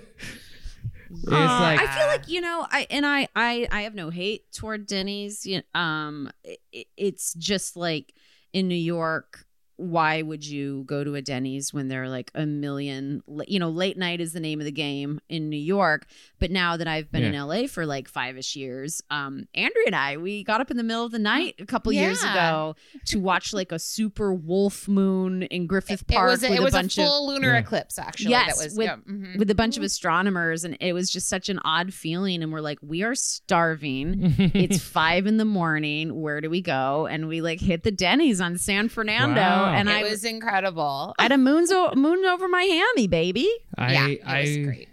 Speaker 6: it's like
Speaker 2: I feel like you know, I and I, I, I have no hate toward Denny's. You um, it, it's just like in New York. Why would you go to a Denny's when there are like a million? You know, late night is the name of the game in New York. But now that I've been in LA for like five ish years, um, Andrea and I we got up in the middle of the night a couple years ago to watch like a super wolf moon in Griffith
Speaker 3: It
Speaker 2: Park
Speaker 3: was a,
Speaker 2: with
Speaker 3: it was
Speaker 2: a
Speaker 3: a full
Speaker 2: of
Speaker 3: lunar
Speaker 6: Yeah.
Speaker 3: eclipse, actually.
Speaker 2: Yes,
Speaker 3: that was
Speaker 2: with-
Speaker 3: yeah, mhm.
Speaker 2: with a bunch of astronomers and it was just such an odd feeling and we're like we are starving it's five in the morning where do we go and we like hit the denny's on san fernando
Speaker 6: Wow. Oh.
Speaker 2: and
Speaker 3: it
Speaker 2: i
Speaker 3: was incredible.
Speaker 2: I had a moon's o- moon over my hammy baby
Speaker 6: I,
Speaker 3: yeah, it
Speaker 6: I,
Speaker 3: was great.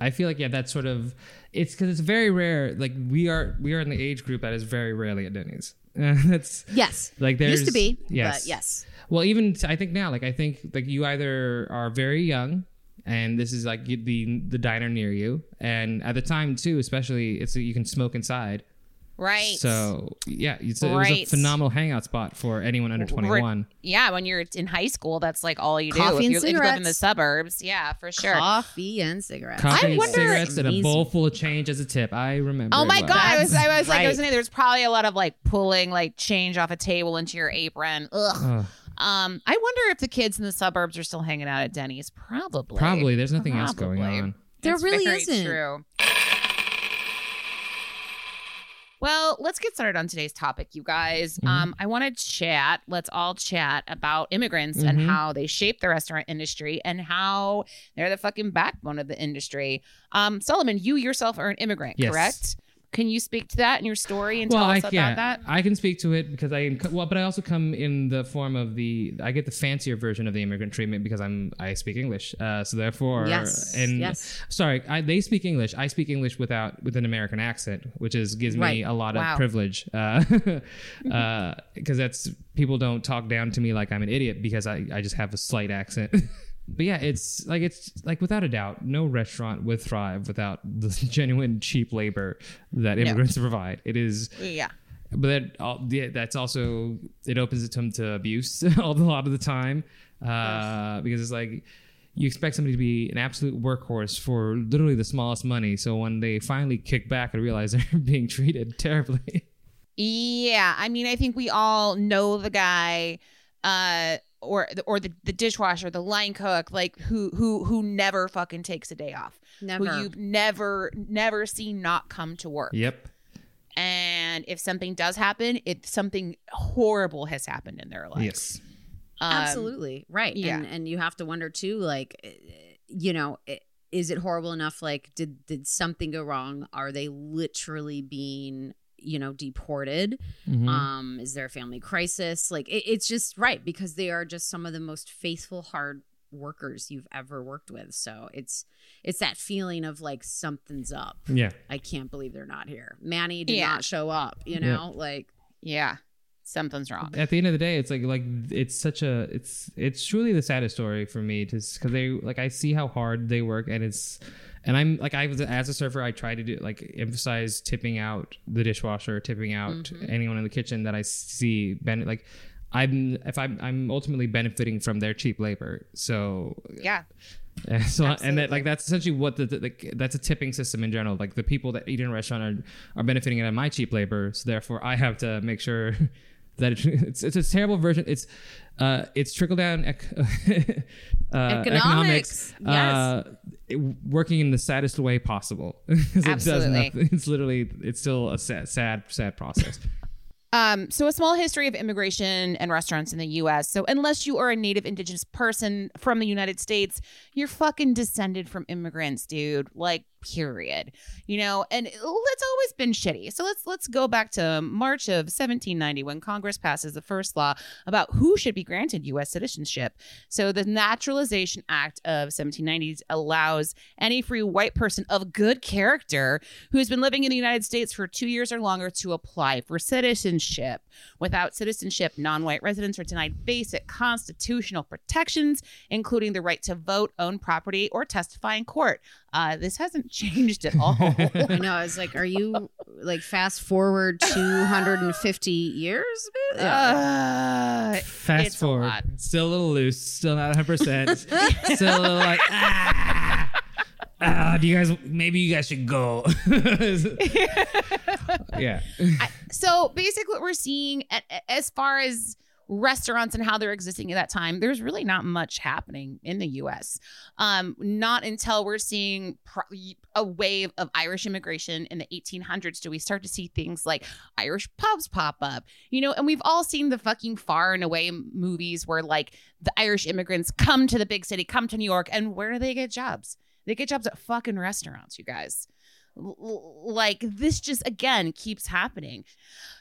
Speaker 6: I feel like yeah, that's sort of it's because it's very rare. Like we are we are in the age group that is very rarely at Denny's. that's
Speaker 2: yes
Speaker 6: like there
Speaker 2: used to be
Speaker 6: yes
Speaker 2: but yes
Speaker 6: Well, even t- I think now, like I think like you either are very young, and this is like the the diner near you, and at the time too, especially it's you can smoke inside.
Speaker 3: Right.
Speaker 6: So yeah, it's a, it was a phenomenal hangout spot for anyone under twenty one.
Speaker 3: yeah, when you're in high school, that's like all you do.
Speaker 2: Coffee
Speaker 3: if,
Speaker 2: and
Speaker 3: you, if you live in the suburbs, yeah, for sure.
Speaker 2: coffee and cigarettes
Speaker 6: Coffee and
Speaker 3: wonder-
Speaker 6: cigarettes and a bowl full of change as a tip. I remember.
Speaker 3: Oh my
Speaker 6: well.
Speaker 3: god! I was, I was like, I was saying, there's probably a lot of like pulling like change off a table into your apron. Ugh.
Speaker 6: Ugh.
Speaker 3: Um, I wonder if the kids in the suburbs are still hanging out at Denny's. Probably.
Speaker 6: Probably there's nothing else going on.
Speaker 2: There
Speaker 3: It's
Speaker 2: really
Speaker 3: very
Speaker 2: isn't.
Speaker 3: True. Well, let's get started on today's topic, you guys.
Speaker 6: Mm-hmm.
Speaker 3: Um, I want to chat. Let's all chat about immigrants and
Speaker 6: Mhm.
Speaker 3: how they shape the restaurant industry and how they're the fucking backbone of the industry. Um, Solomon, you yourself are an immigrant,
Speaker 6: Yes.
Speaker 3: correct? Can you speak to that in your story and
Speaker 6: well,
Speaker 3: tell
Speaker 6: I
Speaker 3: us
Speaker 6: can.
Speaker 3: about that?
Speaker 6: I can speak to it because I well, but I also come in the form of the I get the fancier version of the immigrant treatment because I'm I speak English. Uh, so therefore,
Speaker 2: Yes,
Speaker 6: and
Speaker 2: yes.
Speaker 6: sorry, I, they speak English. I speak English without with an American accent, which is gives me
Speaker 2: Right.
Speaker 6: a lot
Speaker 3: Wow.
Speaker 6: of privilege. Uh, because that's people don't talk down to me like I'm an idiot because I I just have a slight accent. But yeah, it's like it's like without a doubt, no restaurant would thrive without the genuine cheap labor that immigrants provide. It is
Speaker 3: Yeah.
Speaker 6: but that all, yeah, that's also it opens it to, to abuse a lot of the time uh, because it's like you expect somebody to be an absolute workhorse for literally the smallest money. So when they finally kick back and realize they're being treated terribly,
Speaker 3: Yeah, I mean, I think we all know the guy, uh, or the, or the, the dishwasher, the line cook, like who who who never fucking takes a day off,
Speaker 2: never.
Speaker 3: who you've never never seen not come to work.
Speaker 6: yep,
Speaker 3: And if something does happen, if something horrible has happened in their life.
Speaker 6: yes,
Speaker 3: Um,
Speaker 2: absolutely. Right.
Speaker 3: yeah.
Speaker 2: and and you have to wonder too like eh, you know eh, is it horrible enough? Like did did something go wrong? Are they literally being you know deported
Speaker 6: Mhm.
Speaker 2: um is there a family crisis like it, it's just right because they are just some of the most faithful hard workers you've ever worked with so it's it's that feeling of like something's up
Speaker 6: yeah.
Speaker 2: i can't believe they're not here manny did
Speaker 3: Yeah.
Speaker 2: not show up you
Speaker 6: Yeah.
Speaker 2: know like
Speaker 3: Yeah, something's wrong.
Speaker 6: At the end of the day, it's like like it's such a it's it's truly the saddest story for me to because they like I see how hard they work and it's and I'm like I was as a surfer I try to do like emphasize tipping out the dishwasher, tipping out mm-hmm. anyone in the kitchen that I see ben like I'm if I'm I'm ultimately benefiting from their cheap labor. So
Speaker 3: Yeah,
Speaker 6: and so and that like that's essentially what the, the, the that's a tipping system in general. Like the people that eat in a restaurant are are benefiting out of my cheap labor, so therefore I have to make sure that it, it's it's a terrible version. It's uh, it's trickle down ec- uh,
Speaker 2: Economics, yes.
Speaker 6: uh, it- working in the saddest way possible. it
Speaker 3: Absolutely.
Speaker 6: nothing. It's literally it's still a sad sad sad process.
Speaker 3: Um, so a small history of immigration and restaurants in the U.S. So unless you are a native indigenous person from the United States, you're fucking descended from immigrants, dude. Like, period. You know, and it's always been shitty. So let's let's go back to March of 1790 when Congress passes the first law about who should be granted U.S. citizenship. So the Naturalization Act of 1790 allows any free white person of good character who has been living in the United States for two years or longer to apply for citizenship. Without citizenship, non white residents are denied basic constitutional protections, including the right to vote, own property, or testify in court. Uh, this hasn't changed at all.
Speaker 2: I know. I was like, are you like fast forward 250 years?
Speaker 3: Uh,
Speaker 6: Fast
Speaker 3: It's a
Speaker 6: forward,
Speaker 3: lot.
Speaker 6: still a little loose, still not 100. percent Still a little like ah. Ah, do you guys? Maybe you guys should go. yeah.
Speaker 3: so basically what we're seeing as far as restaurants and how they're existing at that time there's really not much happening in the us um, not until we're seeing pro- a wave of irish immigration in the 1800s do we start to see things like irish pubs pop up you know and we've all seen the fucking far and away movies where like the irish immigrants come to the big city come to new york and where do they get jobs? They get jobs at fucking restaurants you guys like this just again keeps happening.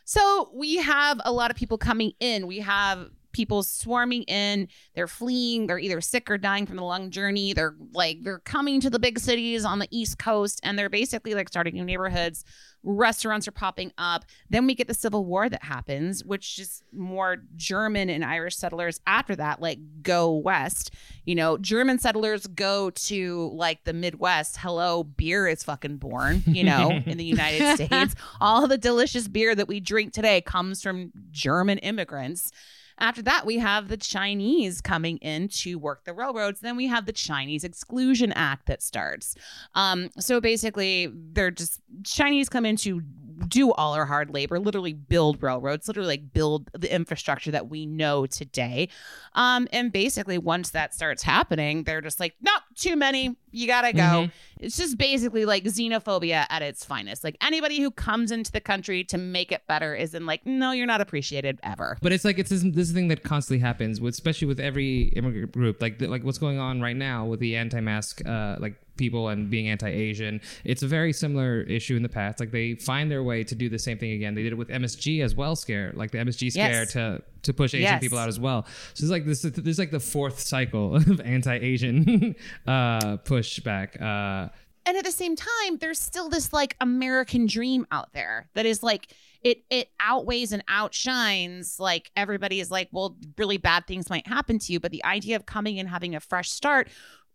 Speaker 3: So we have a lot of people coming in. We have people swarming in. They're fleeing. They're either sick or dying from the long journey. They're like they're coming to the big cities on the east coast and they're basically like starting new neighborhoods. Restaurants are popping up. Then we get the civil war that happens which is more german and irish settlers. After that like go west. You know german settlers go to like the midwest. Hello beer is fucking born you know in the united states. All the delicious beer that we drink today comes from german immigrants after that, we have the Chinese coming in to work the railroads. Then we have the Chinese Exclusion Act that starts. Um, so basically, they're just Chinese come in to do all our hard labor, literally build railroads, literally like build the infrastructure that we know today. Um, and basically, once that starts happening, they're just like, nope, too many. You gotta go.
Speaker 6: Mhm.
Speaker 3: It's just basically like xenophobia at its finest. Like anybody who comes into the country to make it better is in like, no, you're not appreciated ever.
Speaker 6: But it's like it's this, this thing that constantly happens, with, especially with every immigrant group. Like the, like what's going on right now with the anti-mask, uh, like people and being anti-Asian. It's a very similar issue in the past. Like they find their way to do the same thing again. They did it with MSG as well. Scare like the MSG scare
Speaker 3: Yes.
Speaker 6: to to push Asian
Speaker 3: Yes.
Speaker 6: people out as well. So it's like this. Is like the fourth cycle of anti-Asian uh, pushback. Uh,
Speaker 3: and at the same time there's still this like american dream out there that is like it it outweighs and outshines like everybody is like well really bad things might happen to you but the idea of coming and having a fresh start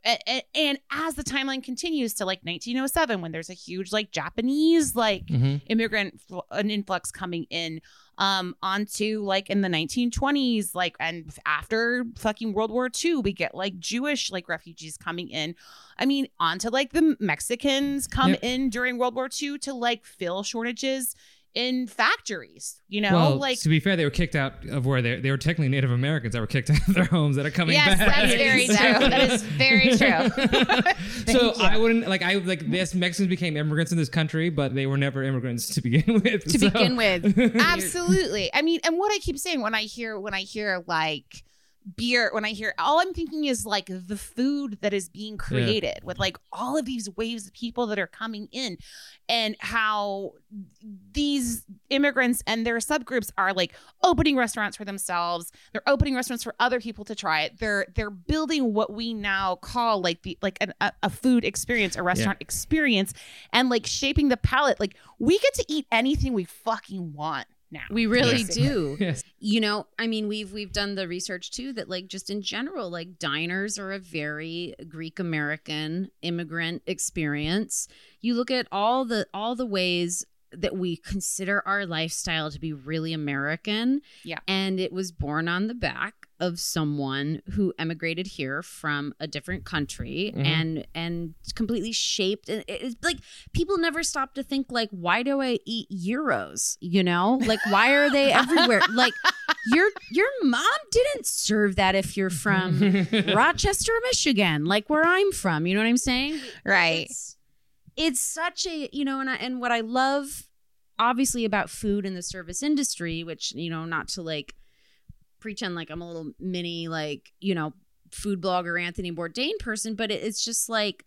Speaker 3: and as the timeline continues to like 1907 when there's a huge like japanese like
Speaker 6: mhm.
Speaker 3: immigrant an influx coming in um onto like in the 1920s like and after fucking world war ii we get like jewish like refugees coming in i mean onto like the mexicans come
Speaker 6: Yep.
Speaker 3: in during world war ii to like fill shortages in factories you know
Speaker 6: well,
Speaker 3: like
Speaker 6: to be fair, they were kicked out of where they they were technically Native Americans that were kicked out of their homes that are coming
Speaker 3: yes
Speaker 6: back.
Speaker 3: that's very true that is very true
Speaker 6: so
Speaker 3: you.
Speaker 6: I wouldn't like I like yes Mexicans became immigrants in this country, but they were never immigrants to begin with.
Speaker 2: To
Speaker 6: so-
Speaker 2: begin with.
Speaker 3: absolutely i mean and what i keep saying when i hear when i hear like beer when i hear all i'm thinking is like the food that is being created with like all of these waves of people that are coming in and how these immigrants and their subgroups are like opening restaurants for themselves. They're opening restaurants for other people to try it. They're they're building what we now call like the like an, a, a food experience a restaurant experience and like shaping the palate. Like we get to eat anything we fucking want now
Speaker 2: We really
Speaker 6: Yes.
Speaker 2: do.
Speaker 6: Yes.
Speaker 2: You know, I mean, we've we've done the research too that like just in general, like diners are a very Greek American immigrant experience. You look at all the all the ways that we consider our lifestyle to be really American.
Speaker 3: Yeah.
Speaker 2: And it was born on the back of someone who emigrated here from a different country
Speaker 6: Mhm.
Speaker 2: and and completely shaped and it's like people never stop to think like why do I eat gyros you know like why are they everywhere like your your mom didn't serve that if you're from Rochester, Michigan, like where I'm from. You know what I'm saying?
Speaker 3: Right.
Speaker 2: It's, it's such a you know, and I, and what I love, obviously, about food in the service industry, which you know, not to like pretend like I'm a little mini like you know food blogger Anthony Bourdain person, but it, it's just like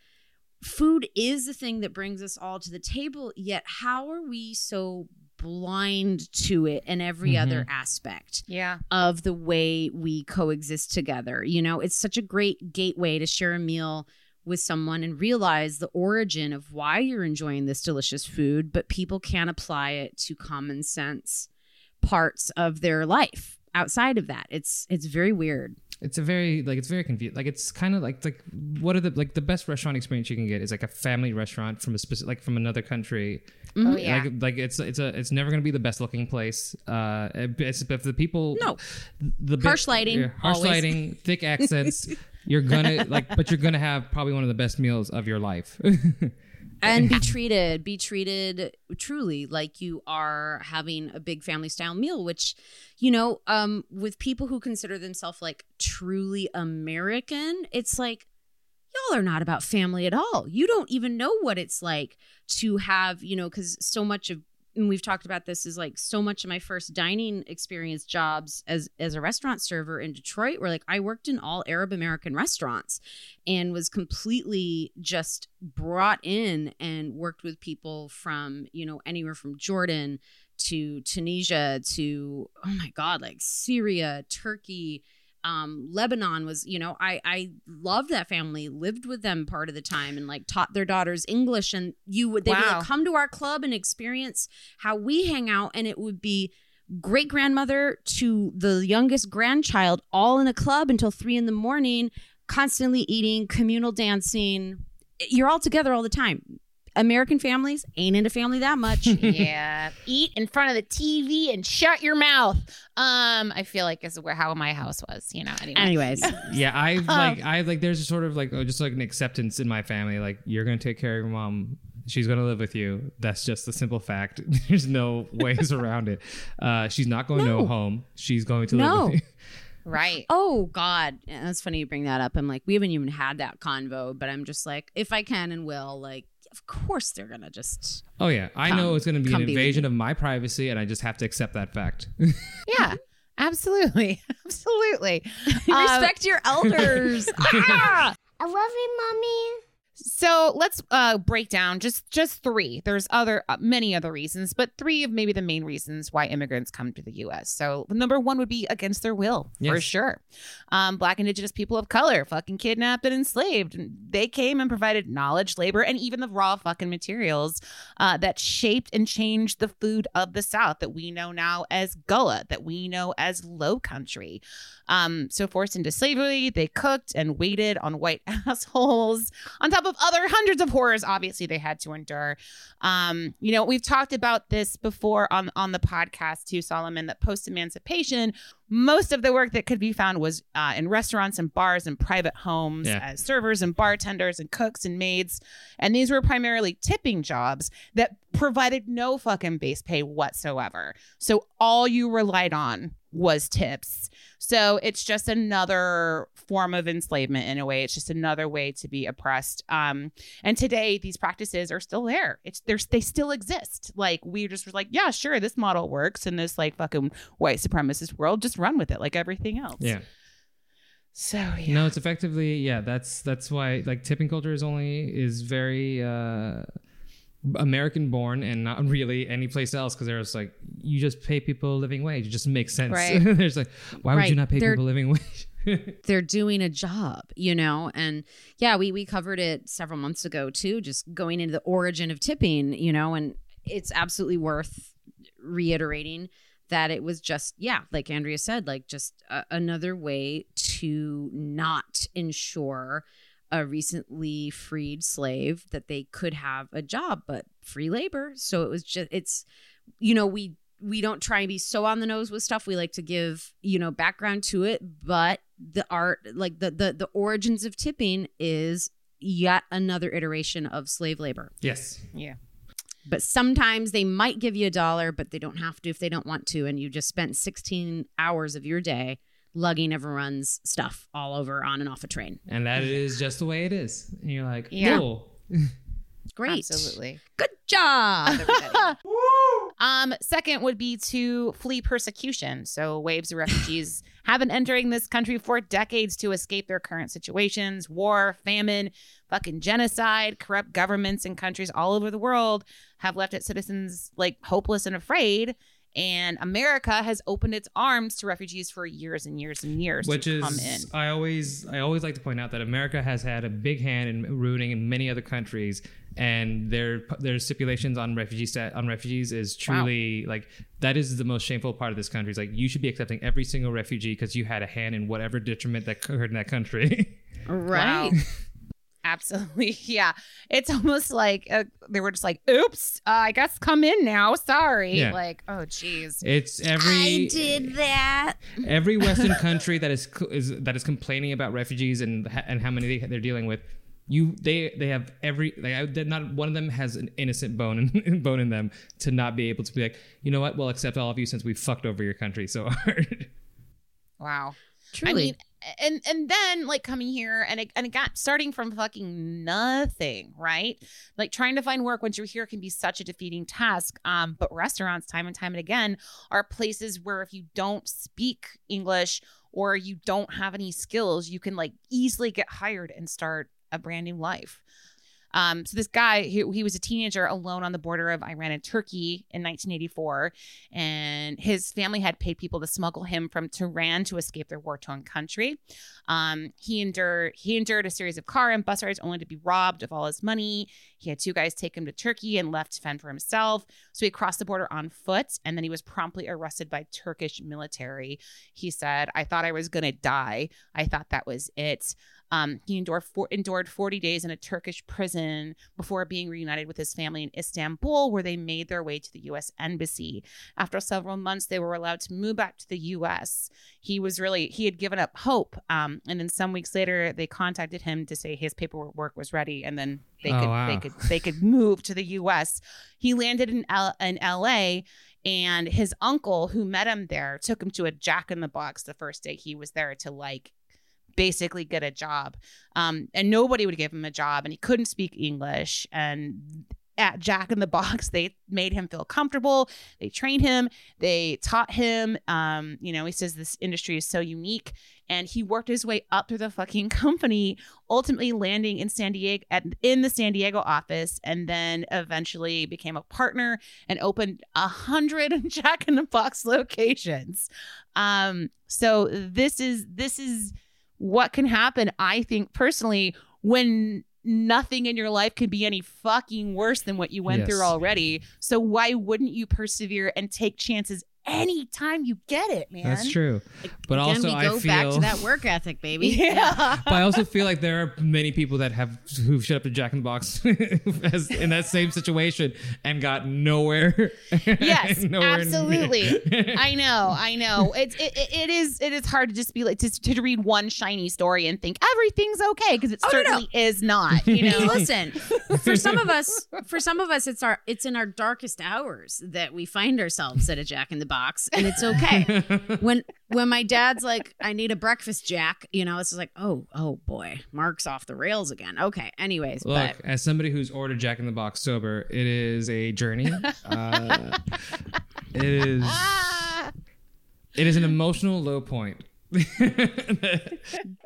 Speaker 2: food is the thing that brings us all to the table. Yet, how are we so blind to it and every
Speaker 6: Mhm.
Speaker 2: other aspect?
Speaker 3: Yeah.
Speaker 2: of the way we coexist together. You know, it's such a great gateway to share a meal with someone and realize the origin of why you're enjoying this delicious food, but people can't apply it to common sense parts of their life outside of that. It's it's very weird.
Speaker 6: it's a very like it's very confused like it's kind of like like what are the like the best restaurant experience you can get is like a family restaurant from a specific like from another country
Speaker 3: Oh yeah.
Speaker 6: like like it's it's a it's never gonna be the best looking place uh it's if the people
Speaker 2: No.
Speaker 6: the bit-
Speaker 2: Harsh lighting,
Speaker 6: yeah, harsh
Speaker 2: always.
Speaker 6: lighting thick accents you're gonna like but you're gonna have probably one of the best meals of your life.
Speaker 2: And be treated be treated truly like you are having a big family style meal which you know um with people who consider themselves like truly american it's like y'all are not about family at all. You don't even know what it's like to have you know because so much of and we've talked about this is like so much of my first dining experience jobs as as a restaurant server in Detroit where like I worked in all Arab American restaurants and was completely just brought in and worked with people from you know anywhere from Jordan to Tunisia to oh my god like Syria Turkey um Lebanon was you know I I loved that family lived with them part of the time and like taught their daughters English and you would they would
Speaker 3: Wow.
Speaker 2: like come to our club and experience how we hang out and it would be great grandmother to the youngest grandchild all in a club until three in the morning constantly eating communal dancing you're all together all the time American families ain't into family that much
Speaker 3: yeah. Eat in front of the TV and shut your mouth. Um, I feel like is where how my house was, you know. Anyway.
Speaker 2: anyways
Speaker 6: yeah i like i like there's a sort of like oh, just like an acceptance in my family like you're gonna take care of your mom she's gonna live with you that's just the simple fact there's no ways around it uh she's not going to
Speaker 2: No.
Speaker 6: a home she's going to
Speaker 2: No.
Speaker 6: live with you
Speaker 3: Right.
Speaker 2: Oh God, that's funny you bring that up. I'm like, we haven't even had that convo, but I'm just like, if I can and will, like, of course they're gonna just.
Speaker 6: oh yeah i
Speaker 2: Come-
Speaker 6: know it's gonna be an
Speaker 2: come be
Speaker 6: invasion of my privacy and i just have to accept that fact
Speaker 3: Yeah. Absolutely. Absolutely. Um,
Speaker 2: Respect your elders. ah!
Speaker 7: I love you, mommy.
Speaker 3: So let's uh, break down just just three. There's other uh, many other reasons, but three of maybe the main reasons why immigrants come to the U.S. So number one would be against their will, for sure. Um, Black Indigenous people of color, fucking kidnapped and enslaved. They came and provided knowledge, labor, and even the raw fucking materials uh, that shaped and changed the food of the South that we know now as Gullah, that we know as Low Country. Um, so forced into slavery, they cooked and waited on white assholes on top of other hundreds of horrors obviously they had to endure. Um you know we've talked about this before on on the podcast too solomon that post emancipation most of the work that could be found was uh, in restaurants and bars and private homes
Speaker 6: Yeah.
Speaker 3: as servers and bartenders and cooks and maids and these were primarily tipping jobs that provided no fucking base pay whatsoever so all you relied on was tips so it's just another form of enslavement in a way. It's just another way to be oppressed. Um, and today these practices are still there. It's there's they still exist. Like we just were like, yeah, sure, this model works in this like fucking white supremacist world. Just run with it like everything else.
Speaker 6: yeah
Speaker 3: So yeah.
Speaker 6: No, it's effectively yeah. That's that's why like tipping culture is only is very uh, American born and not really any place else because there's like you just pay people a living wage. It just makes sense.
Speaker 3: Right.
Speaker 6: there's like why would you not pay
Speaker 2: They're-
Speaker 6: people a living wage?
Speaker 2: they're doing a job, you know? And yeah, we we covered it several months ago too, just going into the origin of tipping, you know, and it's absolutely worth reiterating that it was just yeah, like Andrea said, like just a, another way to not ensure a recently freed slave that they could have a job, but free labor. So it was just it's you know we we don't try and be so on the nose with stuff. We like to give you know background to it, but the art like the the the origins of tipping is yet another iteration of slave labor.
Speaker 6: Yes.
Speaker 3: Yeah.
Speaker 2: But sometimes they might give you a dollar, but they don't have to if they don't want to. And you just spent 16 hours of your day lugging everyone's stuff all over on and off a train.
Speaker 6: And that is just the way it is. And you're like,
Speaker 3: Yeah.
Speaker 6: "Whoa."
Speaker 2: Great.
Speaker 3: Absolutely.
Speaker 2: Good job, everybody.
Speaker 3: Um, second would be to flee persecution. So waves of refugees have been entering this country for decades to escape their current situations, war, famine, fucking genocide, corrupt governments in countries all over the world have left its citizens like hopeless and afraid. And America has opened its arms to refugees for years and years and years
Speaker 6: Which
Speaker 3: to
Speaker 6: is
Speaker 3: come in.
Speaker 6: I always I always like to point out that America has had a big hand in ruining in many other countries and their their stipulations on refugee stat, on refugees is truly like that is the most shameful part of this country. Is like you should be accepting every single refugee because you had a hand in whatever detriment that occurred in that country.
Speaker 2: right.
Speaker 3: Wow. Absolutely. Yeah. It's almost like uh, they were just like, oops, uh, I guess come in now. Sorry.
Speaker 6: Yeah.
Speaker 3: Like, oh, geez.
Speaker 6: it's every I did
Speaker 2: that.
Speaker 6: every Western country that is, is that is complaining about refugees and and how many they, they're dealing with. You they they have every like I, they're not one of them has an innocent bone in, bone in them to not be able to be like you know what we'll accept all of you since we fucked over your country so hard.
Speaker 3: Wow.
Speaker 2: Truly.
Speaker 3: I mean, and and then like coming here and it, and it got starting from fucking nothing, right? Like trying to find work once you're here can be such a defeating task. Um, but restaurants, time and time and again, are places where if you don't speak English or you don't have any skills, you can like easily get hired and start a brand new life. Um, so this guy, he, he was a teenager alone on the border of Iran and Turkey in 1984, and his family had paid people to smuggle him from Tehran to escape their war-torn country. Um, he endured he endured a series of car and bus rides only to be robbed of all his money. He had two guys take him to Turkey and left to fend for himself. So he crossed the border on foot, and then he was promptly arrested by Turkish military. He said, "I thought I was gonna die. I thought that was it." Um, he endured, for, endured 40 days in a Turkish prison before being reunited with his family in Istanbul, where they made their way to the U.S. Embassy. After several months, they were allowed to move back to the U.S. He was really, he had given up hope. Um, and then some weeks later, they contacted him to say his paperwork was ready and then they
Speaker 6: Oh,
Speaker 3: could,
Speaker 6: wow.
Speaker 3: they could, they could move to the U.S. He landed in, L- in L.A., and his uncle, who met him there, took him to a Jack in the Box the first day he was there to like basically get a job. Um, and nobody would give him a job, and he couldn't speak English. And at Jack in the Box, they made him feel comfortable. They trained him. They taught him. Um, you know, he says this industry is so unique, and he worked his way up through the fucking company, ultimately landing in San Diego at in the San Diego office, and then eventually became a partner and opened a hundred Jack in the Box locations. Um, so this is this is what can happen, I think personally, when nothing in your life could be any fucking worse than what you went
Speaker 6: Yes.
Speaker 3: through already. So why wouldn't you persevere and take chances anytime you get it, man?
Speaker 6: That's true. But
Speaker 2: Again,
Speaker 6: also
Speaker 2: we
Speaker 6: I feel
Speaker 2: back to that work ethic, baby.
Speaker 3: Yeah.
Speaker 6: but I also feel like there are many people that have who showed up to Jack in the Box as, in that same situation and got nowhere.
Speaker 3: Yes,
Speaker 6: nowhere
Speaker 3: absolutely. I know, I know. It's it, it, it is it is hard to just be like to, to read one shiny story and think everything's okay because it
Speaker 2: Oh, no, no.
Speaker 3: certainly is not. You know,
Speaker 2: listen, for some of us, for some of us, it's our it's in our darkest hours that we find ourselves at a Jack in the Box, and it's okay. when when my dad's like, "I need a breakfast, Jack," you know, it's just like, "Oh, oh boy, Mark's off the rails again." Okay, anyways,
Speaker 6: Look,
Speaker 2: but
Speaker 6: as somebody who's ordered Jack in the Box sober, it is a journey. Uh, it is it is an emotional low point.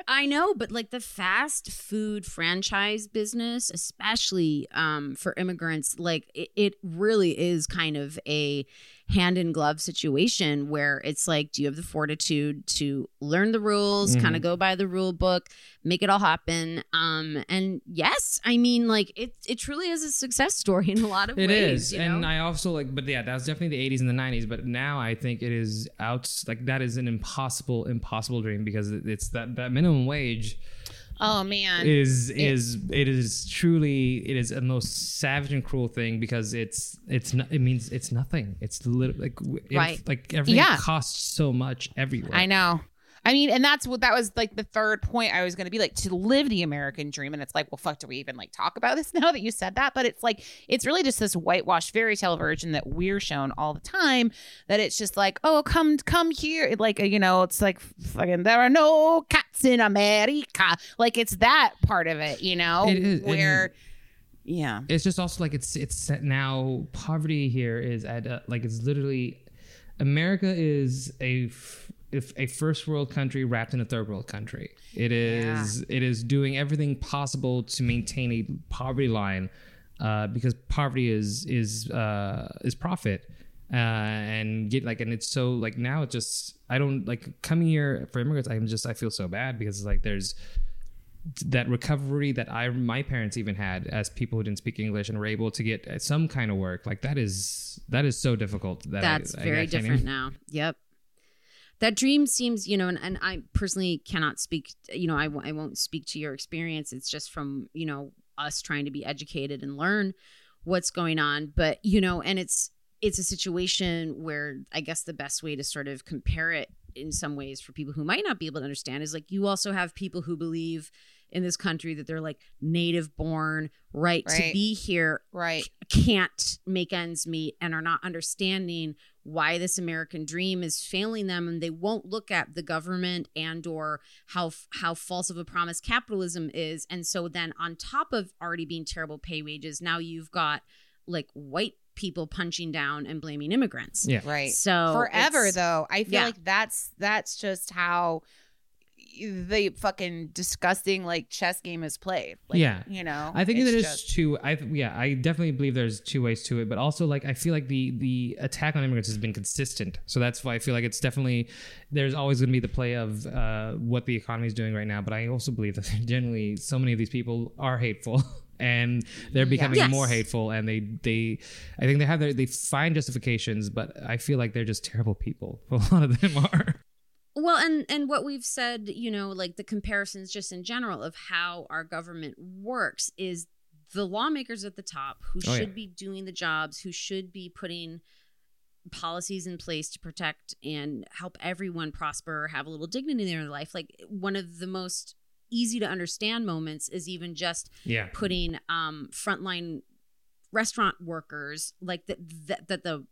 Speaker 2: I know, but like the fast food franchise business, especially um, for immigrants, like it, it really is kind of a hand in glove situation where it's like, do you have the fortitude to learn the rules, kind
Speaker 6: Mhm.
Speaker 2: of go by the rule book, make it all happen? Um, and yes, I mean, like it, it truly is a success story in a lot of
Speaker 6: It
Speaker 2: ways.
Speaker 6: is,
Speaker 2: you
Speaker 6: and
Speaker 2: know?
Speaker 6: I also like, but yeah, that was definitely the '80s and the '90s. But now I think it is out. Like that is an impossible, impossible dream because it's that that minimum wage.
Speaker 3: Oh man.
Speaker 6: is is it is truly it is a most savage and cruel thing because it's it's not it means it's nothing it's literally like
Speaker 2: Right.
Speaker 6: like everything
Speaker 3: Yeah.
Speaker 6: costs so much everywhere
Speaker 3: I know. I mean, and that's what that was like the third point I was going to be like to live the American dream. And it's like, well, fuck, do we even like talk about this now that you said that? But it's like, it's really just this whitewashed fairy tale version that we're shown all the time that it's just like, oh, come, come here. Like, you know, it's like fucking, there are no cats in America. Like, it's that part of it, you know,
Speaker 6: It is- it
Speaker 3: where,
Speaker 6: is.
Speaker 3: yeah.
Speaker 6: it's just also like it's it's set now poverty here is at uh, like it's literally america is a f- a first world country wrapped in a third world country it is it is doing everything possible to maintain a poverty line uh, because poverty is is uh, is profit uh, and get like and it's so like now it just i don't like coming here for immigrants i'm just i feel so bad because it's like there's that recovery that I my parents even had as people who didn't speak English and were able to get some kind of work like that is that is so difficult that
Speaker 2: That's
Speaker 6: I- I
Speaker 2: very
Speaker 6: can't
Speaker 2: different
Speaker 6: even-
Speaker 2: now. Yep. That dream seems, you know, and, and I personally cannot speak, you know, I, w- I won't speak to your experience. It's just from, you know, us trying to be educated and learn what's going on. But, you know, and it's, it's a situation where I guess the best way to sort of compare it in some ways for people who might not be able to understand is like you also have people who believe in this country that they're like native born, right, to be here,
Speaker 3: Right.
Speaker 2: can't make ends meet and are not understanding why this american dream is failing them and they won't look at the government and or how how false of a promise capitalism is and so then on top of already being terrible pay wages now you've got like white people punching down and blaming immigrants
Speaker 6: yeah
Speaker 3: Right.
Speaker 2: so
Speaker 3: forever though i feel
Speaker 2: yeah.
Speaker 3: like that's that's just how the fucking disgusting like chess game is played like,
Speaker 6: Yeah.
Speaker 3: you know
Speaker 6: I think
Speaker 3: It's
Speaker 6: that is
Speaker 3: just-
Speaker 6: two. I yeah, I definitely believe there's two ways to it, but also like I feel like the the attack on immigrants has been consistent, so that's why I feel like it's definitely there's always going to be the play of uh, what the economy is doing right now. But I also believe that generally so many of these people are hateful. And they're becoming
Speaker 2: Yes.
Speaker 6: more hateful, and they they, I think they have their they find justifications, but I feel like they're just terrible people. A lot of them are.
Speaker 2: Well, and and what we've said, you know, like the comparisons just in general of how our government works is the lawmakers at the top who
Speaker 6: Oh, yeah.
Speaker 2: should be doing the jobs, who should be putting policies in place to protect and help everyone prosper, have a little dignity in their life. Like one of the most easy to understand moments is even just
Speaker 6: Yeah.
Speaker 2: putting um frontline restaurant workers like that that, that the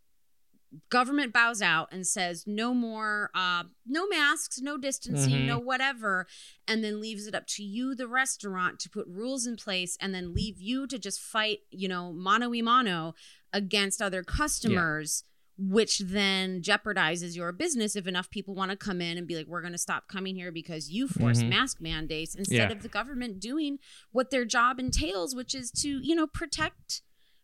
Speaker 2: government bows out and says no more uh no masks no distancing
Speaker 6: Mhm.
Speaker 2: no whatever and then leaves it up to you the restaurant to put rules in place and then leave you to just fight you know mano y mano against other customers which then jeopardizes your business if enough people want to come in and be like we're going to stop coming here because you force
Speaker 6: Mhm.
Speaker 2: mask mandates instead
Speaker 6: Yeah.
Speaker 2: of the government doing what their job entails which is to you know protect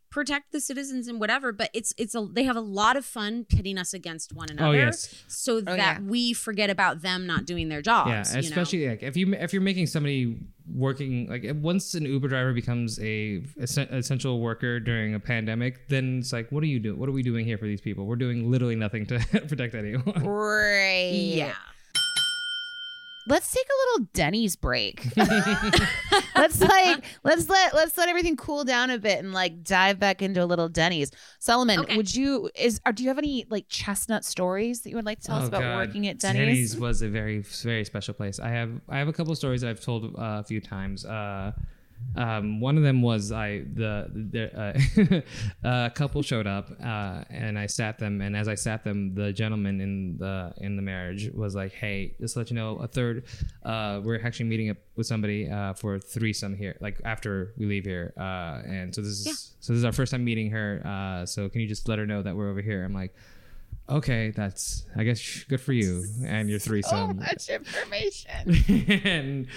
Speaker 2: protect the citizens and whatever but it's it's a they have a lot of fun pitting us against one oh, another
Speaker 6: Oh yes.
Speaker 2: so oh, that
Speaker 3: yeah.
Speaker 2: we forget about them not doing their jobs
Speaker 6: Yeah,
Speaker 2: you know?
Speaker 6: especially like if you if you're making somebody working like once an Uber driver becomes a essential worker during a pandemic, then it's like, what are you doing? What are we doing here for these people? We're doing literally nothing to protect anyone.
Speaker 3: right
Speaker 2: yeah
Speaker 3: let's take a little denny's break let's like let's let let's let everything cool down a bit and like dive back into a little denny's solomon
Speaker 2: Okay.
Speaker 3: would you is or do you have any like chestnut stories that you would like to tell us
Speaker 6: Oh,
Speaker 3: about
Speaker 6: God.
Speaker 3: working at denny's, Denny's
Speaker 6: was a very very special place. I have I have a couple of stories that I've told uh, a few times. Uh, um, one of them was I the, the uh, a couple showed up uh, and I sat them and as I sat them the gentleman in the in the marriage was like hey just to let you know a third uh, we're actually meeting up with somebody uh, for a threesome here like after we leave here uh, and so this is so this is our first time meeting her uh, so can you just let her know that we're over here? I'm like okay that's I guess good for you and your threesome.
Speaker 3: so much information.
Speaker 6: And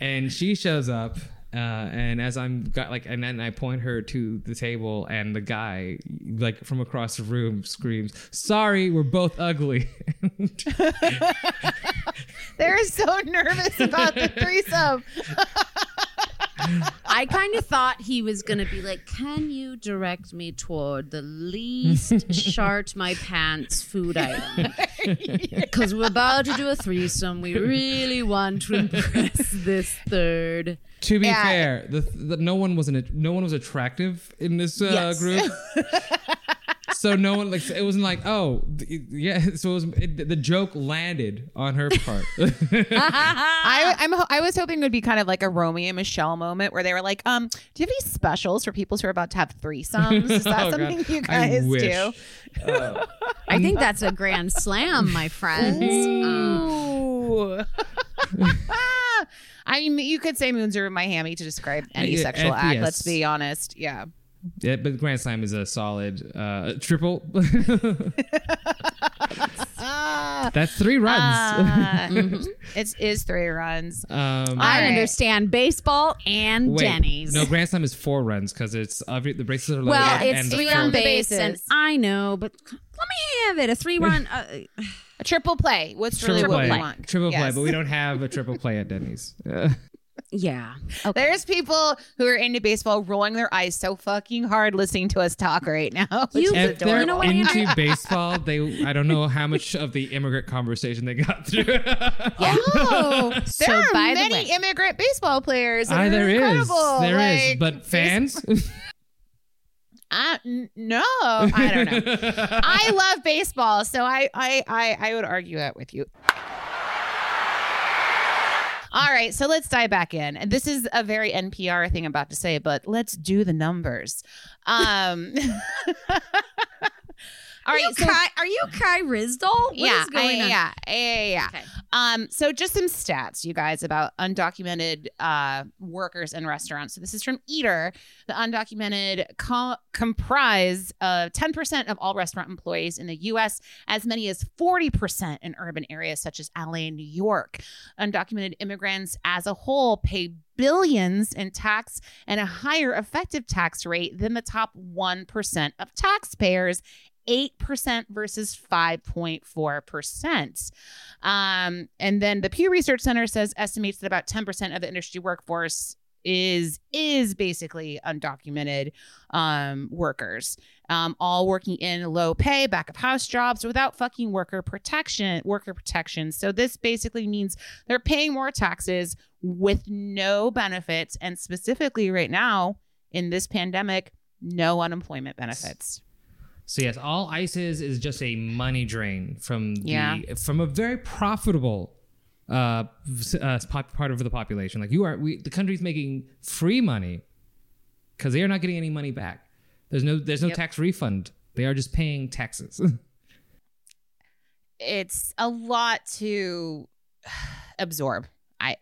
Speaker 6: and she shows up uh, and as I'm got like and then I point her to the table and the guy like from across the room screams sorry we're both ugly
Speaker 3: they're so nervous about the threesome
Speaker 2: I kind of thought he was going to be like, Can you direct me toward the least shart my pants food item? Because we're about to do a threesome. We really want to impress this third.
Speaker 6: To be
Speaker 3: Yeah.
Speaker 6: fair, the, the no one was an, no one was attractive in this uh,
Speaker 2: Yes.
Speaker 6: group. so no one like it wasn't like oh yeah. So it was it, the joke landed on her part.
Speaker 3: I, I'm I was hoping it would be kind of like a Romy and Michele moment where they were like, um, do you have any specials for people who are about to have threesomes? Is that
Speaker 6: Oh,
Speaker 3: something
Speaker 6: God.
Speaker 3: you
Speaker 6: I
Speaker 3: guys
Speaker 6: wish.
Speaker 3: do?
Speaker 2: I think that's a grand slam, my friends.
Speaker 3: Ooh. I mean, you could say moons over my hammy to describe any
Speaker 6: Yeah,
Speaker 3: sexual
Speaker 6: uh,
Speaker 3: act.
Speaker 6: yes.
Speaker 3: Let's be honest. Yeah.
Speaker 6: yeah, but Grand Slam is a solid uh, triple. That's three runs.
Speaker 3: Ah. It is three runs.
Speaker 6: um,
Speaker 2: I
Speaker 3: All right.
Speaker 2: understand baseball and
Speaker 6: wait,
Speaker 2: Denny's.
Speaker 6: No, Grand Slam is four runs because it's every, the bases are loaded.
Speaker 2: well, it's
Speaker 6: the
Speaker 2: three
Speaker 6: four-
Speaker 2: on
Speaker 3: the
Speaker 2: base, and. I know, but let me have it. A three run. Uh,
Speaker 3: A triple play. What's really
Speaker 6: triple
Speaker 3: what
Speaker 6: play,
Speaker 3: we want?
Speaker 6: triple play, but we don't have a triple play at Denny's.
Speaker 2: Yeah.
Speaker 3: There's people who are into baseball rolling their eyes so fucking hard listening to us talk right now.
Speaker 2: You-
Speaker 6: if they're
Speaker 3: adorable.
Speaker 6: into baseball, they I don't know how much of the immigrant conversation they got through.
Speaker 2: Yeah.
Speaker 3: Oh, there
Speaker 2: So,
Speaker 3: are
Speaker 2: by the
Speaker 3: many
Speaker 2: way-
Speaker 3: immigrant baseball players. that
Speaker 6: Ah,
Speaker 3: are
Speaker 6: there is,
Speaker 3: incredible.
Speaker 6: there is,
Speaker 3: Like,
Speaker 6: but fans.
Speaker 3: I, no, I don't know. I love baseball, so I, I, I, I would argue that with you. All right, so let's dive back in. And this is a very NPR thing I'm about to say, but let's do the numbers. Um, all
Speaker 2: Are you
Speaker 3: so
Speaker 2: Kai, are you Kai Ryssdal? What is
Speaker 3: yeah,
Speaker 2: going
Speaker 3: I-
Speaker 2: on?
Speaker 3: yeah, yeah, yeah, yeah.
Speaker 2: Okay.
Speaker 3: Um, so just some stats, you guys, about undocumented uh, workers in restaurants. So this is from Eater. The undocumented co- comprise of 10% of all restaurant employees in the U.S., as many as 40% in urban areas such as LA and New York. Undocumented immigrants as a whole pay billions in tax and a higher effective tax rate than the top 1% of taxpayers 8% versus 5.4%. Um, and then the Pew Research Center says estimates that about 10% of the industry workforce is is basically undocumented um, workers, um, all working in low pay back of house jobs without fucking worker protection. Worker protection. So this basically means they're paying more taxes with no benefits, and specifically right now in this pandemic, no unemployment benefits.
Speaker 6: So yes, all ICE is is just a money drain from the
Speaker 3: Yeah.
Speaker 6: from a very profitable uh, uh part of the population. Like you are, we the country's making free money because they are not getting any money back. There's no there's no
Speaker 3: Yep.
Speaker 6: tax refund. They are just paying taxes.
Speaker 3: it's a lot to absorb. I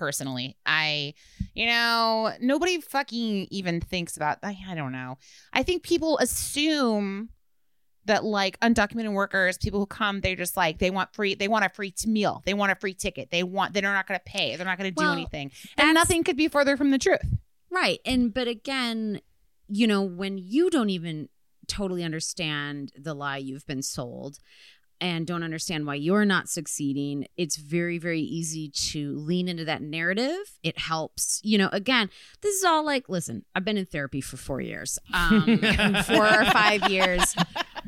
Speaker 3: personally, I, you know, nobody fucking even thinks about. I, I don't know. I think people assume that like undocumented workers, people who come, they're just like they want free, they want a free meal, they want a free ticket, they want, they're not going to pay, they're not going to do anything, and nothing could be further from the truth.
Speaker 2: Right. And but again, you know, when you don't even totally understand the lie you've been sold and don't understand why you're not succeeding, it's very, very easy to lean into that narrative. It helps, you know, again, this is all like, listen, I've been in therapy for four years, um, four or five years,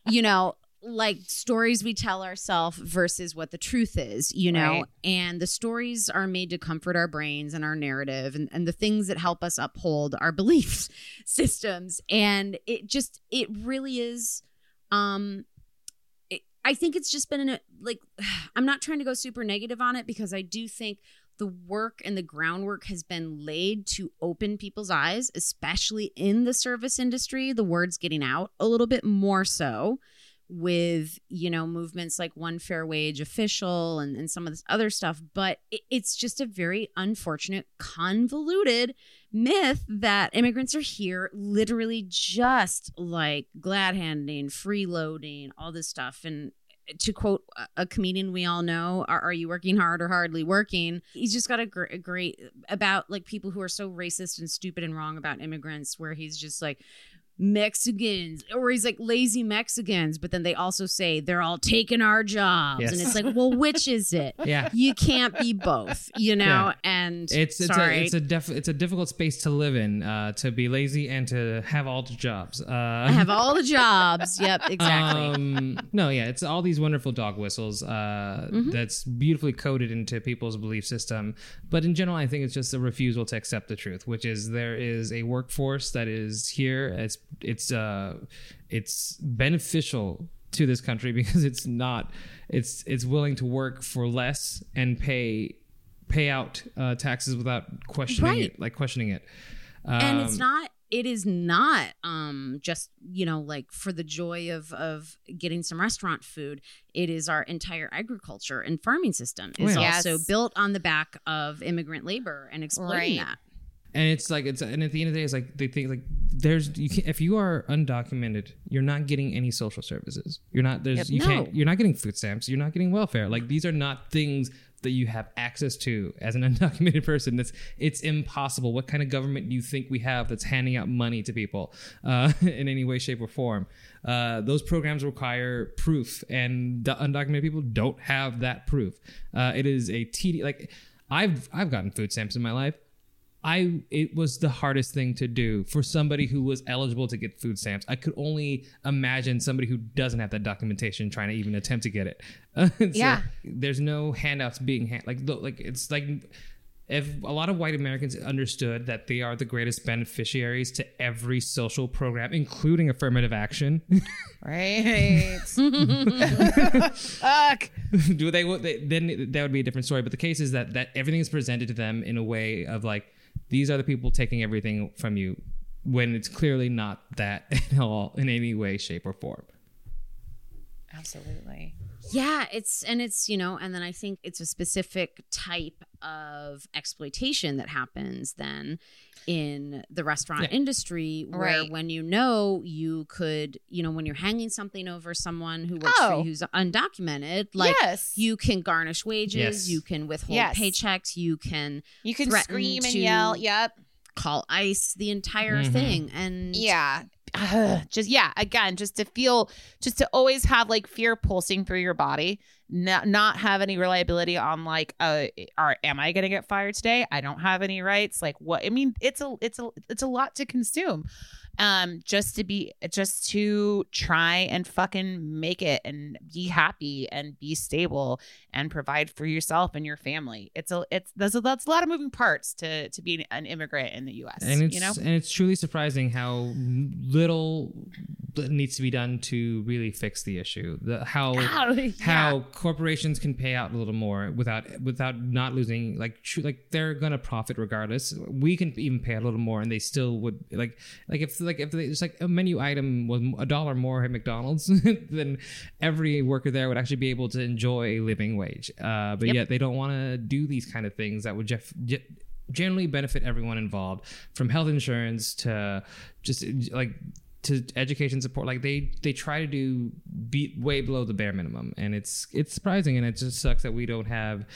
Speaker 2: you know, like stories we tell ourselves versus what the truth is, you know,
Speaker 3: Right.
Speaker 2: and the stories are made to comfort our brains and our narrative and, and the things that help us uphold our belief systems. And it just, it really is, um, I think it's just been a, like, I'm not trying to go super negative on it because I do think the work and the groundwork has been laid to open people's eyes, especially in the service industry. The word's getting out a little bit more so with you know movements like one fair wage official and, and some of this other stuff but it, it's just a very unfortunate convoluted myth that immigrants are here literally just like glad handing freeloading all this stuff. And to quote a- comedian we all know are, are you working hard or hardly working? He's just got a, gr- a great about like people who are so racist and stupid and wrong about immigrants where he's just like Mexicans, or he's like lazy Mexicans, but then they also say they're all taking our jobs, and it's like, well, which is it?
Speaker 6: Yeah.
Speaker 2: You can't be both, you know.
Speaker 6: Yeah.
Speaker 2: And
Speaker 6: It's it's
Speaker 2: sorry,
Speaker 6: a it's a def- it's a difficult space to live in, uh, to be lazy and to have all the jobs. Uh,
Speaker 2: I have all the jobs. Yep, exactly.
Speaker 6: Um, no, yeah, it's all these wonderful dog whistles uh,
Speaker 2: Mm-hmm.
Speaker 6: that's beautifully coded into people's belief system. But in general, I think it's just a refusal to accept the truth, which is there is a workforce that is here. It's it's uh, it's beneficial to this country because it's not it's it's willing to work for less and pay pay out uh, taxes without questioning
Speaker 2: Right.
Speaker 6: it, like questioning it.
Speaker 2: and it's
Speaker 6: Um,
Speaker 2: not it is not um just you know like for the joy of of getting some restaurant food it is our entire agriculture and farming system is
Speaker 3: Yes.
Speaker 2: also built on the back of immigrant labor and exploiting
Speaker 3: Right.
Speaker 2: that
Speaker 6: and it's like it's and at the end of the day it's like they think like there's you can if you are undocumented you're not getting any social services. You're not there's
Speaker 3: Yep.
Speaker 6: you
Speaker 2: No.
Speaker 6: can't you're not getting food stamps. You're not getting welfare. Like these are not things that you have access to as an undocumented person. That's it's impossible. What kind of government do you think we have that's handing out money to people uh, in any way shape or form? Uh, those programs require proof and the undocumented people don't have that proof. Uh, it is a tedious like i've i've gotten food stamps in my life I it was the hardest thing to do for somebody who was eligible to get food stamps. I could only imagine somebody who doesn't have that documentation trying to even attempt to get it. So
Speaker 3: Yeah.
Speaker 6: there's no handouts being hand like like it's like if a lot of white Americans understood that they are the greatest beneficiaries to every social program, including affirmative action,
Speaker 3: Right. Fuck.
Speaker 6: do they, they then that would be a different story but the case is that that everything is presented to them in a way of like these are the people taking everything from you when it's clearly not that at all in any way shape or form
Speaker 3: Absolutely.
Speaker 2: Yeah it's and it's you know and then i think it's a specific type of exploitation that happens then in the restaurant
Speaker 6: Yeah.
Speaker 2: industry where
Speaker 3: Right.
Speaker 2: when you know you could you know when you're hanging something over someone who works for
Speaker 3: Oh.
Speaker 2: you who's undocumented like
Speaker 3: yes.
Speaker 2: you can garnish wages
Speaker 6: Yes.
Speaker 2: you can withhold
Speaker 3: Yes.
Speaker 2: paychecks you can
Speaker 3: you can scream and yell. Yep.
Speaker 2: call ice the entire
Speaker 6: Mhm.
Speaker 2: thing and
Speaker 3: Yeah. Ugh, just yeah, again, just to feel just to always have like fear pulsing through your body, not not have any reliability on like uh are am I to get fired today? I don't have any rights. Like what I mean, it's a it's a it's a lot to consume. Um just to be just to try and fucking make it and be happy and be stable and provide for yourself and your family. It's a it's there's a, that's a lot of moving parts to to be an immigrant in the US,
Speaker 6: and it's
Speaker 3: you know?
Speaker 6: and it's truly surprising how little needs to be done to really fix the issue the how how corporations can pay out a little more without without not losing like tr- like they're gonna profit regardless we can even pay a little more and they still would like like if like if they, it's like a menu item was a dollar more at mcdonald's then every worker there would actually be able to enjoy a living wage uh but
Speaker 3: Yep.
Speaker 6: yet they don't want to do these kind of things that would ge- generally benefit everyone involved from health insurance to just like to education support like they they try to do be way below the bare minimum and it's it's surprising and it just sucks that we don't have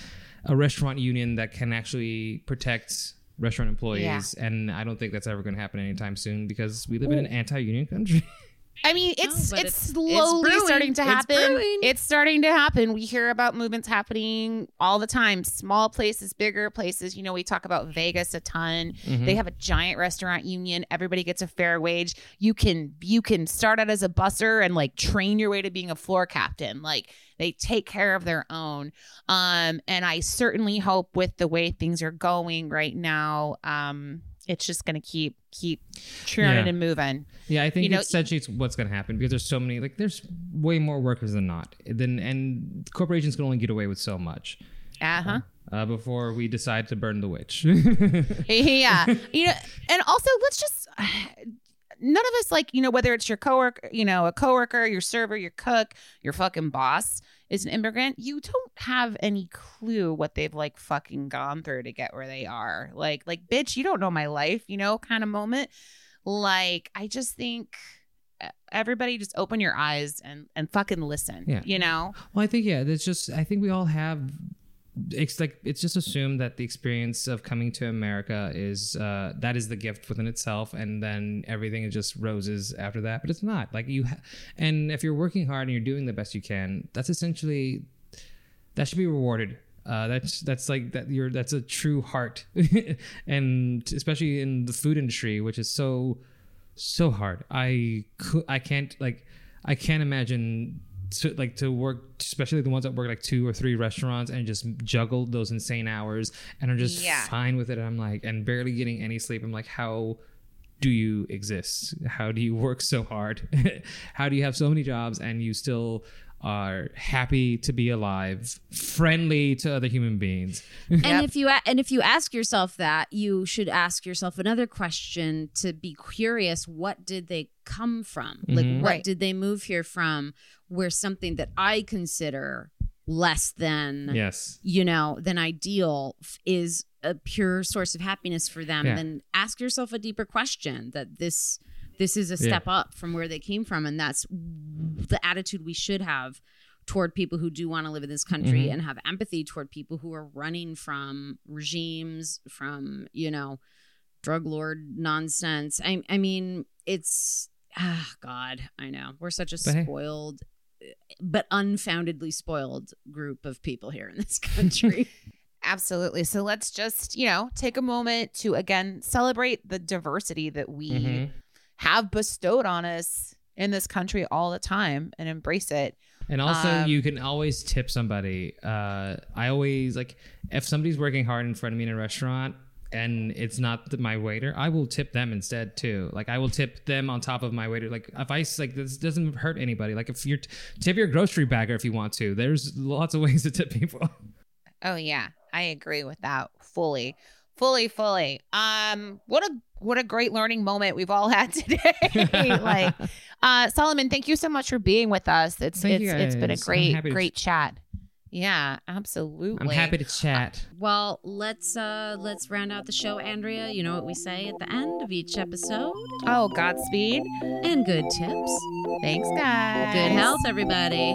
Speaker 6: a restaurant union that can actually protect restaurant employees and i don't think that's ever going to happen anytime soon because we live in an anti-union country
Speaker 3: I mean, it's
Speaker 2: but
Speaker 3: it's
Speaker 2: it's- it's
Speaker 3: slowly
Speaker 2: brewing.
Speaker 3: starting to happen.
Speaker 2: brewing.
Speaker 3: It's starting to happen. We hear about movements happening all the time. Small places, bigger places. You know, we talk about Vegas a ton. They have a giant restaurant union. Everybody gets a fair wage. You can you can start out as a busser and like train your way to being a floor captain. Like they take care of their own. Um, and I certainly hope with the way things are going right now, um, it's just gonna keep keep churning
Speaker 6: Yeah.
Speaker 3: and moving.
Speaker 6: Yeah, I think
Speaker 3: You know,
Speaker 6: essentially it's what's going to happen because there's so many like there's way more workers than not. Then and corporations can only get away with so much
Speaker 3: Uh-huh.
Speaker 6: uh, before we decide to burn the witch.
Speaker 3: yeah you know and also let's just none of us like you know whether it's your coworker you know a coworker your server your cook your fucking boss is an immigrant you don't have any clue what they've like fucking gone through to get where they are. Like like bitch you don't know my life you know kind of moment. Like i just think everybody just open your eyes and and fucking listen
Speaker 6: Yeah.
Speaker 3: you know?
Speaker 6: Well, I think yeah, that's just I think we all have it's like it's just assumed that the experience of coming to America is uh, that is the gift within itself, and then everything is just roses after that. But it's not. Like you, ha- and if you're working hard and you're doing the best you can, that's essentially that should be rewarded. Uh, that's that's like that you're that's a true heart, and especially in the food industry, which is so so hard. I cou- I can't like I can't imagine to like to work, especially the ones that work like two or three restaurants and just juggle those insane hours and are just
Speaker 3: Yeah.
Speaker 6: fine with it. I'm like, and barely getting any sleep. I'm like, how do you exist? How do you work so hard? how do you have so many jobs and you still are happy to be alive, friendly to other human beings?
Speaker 2: And if you a- and if you ask yourself that, you should ask yourself another question to be curious. What did they come from? Like,
Speaker 6: Mhm.
Speaker 2: what
Speaker 3: Right.
Speaker 2: did they move here from? Where something that I consider less than
Speaker 6: yes.
Speaker 2: you know than ideal f- is a pure source of happiness for them.
Speaker 6: Yeah.
Speaker 2: Then ask yourself a deeper question that this this is a step up from where they came from, and that's the attitude we should have toward people who do want to live in this country
Speaker 6: Mhm.
Speaker 2: and have empathy toward people who are running from regimes, from you know, drug lord nonsense. I I mean, it's ah God, I know we're such a
Speaker 6: But hey.
Speaker 2: spoiled. But unfoundedly spoiled group of people here in this country.
Speaker 3: Absolutely. So let's just, you know, take a moment to again celebrate the diversity that we
Speaker 6: Mhm.
Speaker 3: Have bestowed on us in this country all the time and embrace it.
Speaker 6: And also,
Speaker 3: Um,
Speaker 6: you can always tip somebody. Uh, I always like if somebody's working hard in front of me in a restaurant and it's not the, my waiter, I will tip them instead too. Like I will tip them on top of my waiter. Like if I like this doesn't hurt anybody. Like if you're tip your grocery bagger if you want to. There's lots of ways to tip people.
Speaker 3: Oh yeah, I agree with that fully. Fully, fully. Um what a what a great learning moment we've all had today. like uh Solomon, thank you so much for being with us. It's
Speaker 6: Thank
Speaker 3: it's it's been a great great chat. Yeah, absolutely.
Speaker 6: I'm happy to chat.
Speaker 2: Well, let's uh let's round out the show, Andrea. You know what we say at the end of each episode.
Speaker 3: Oh, Godspeed.
Speaker 2: And good tips.
Speaker 3: Thanks, guys.
Speaker 2: Good health, everybody.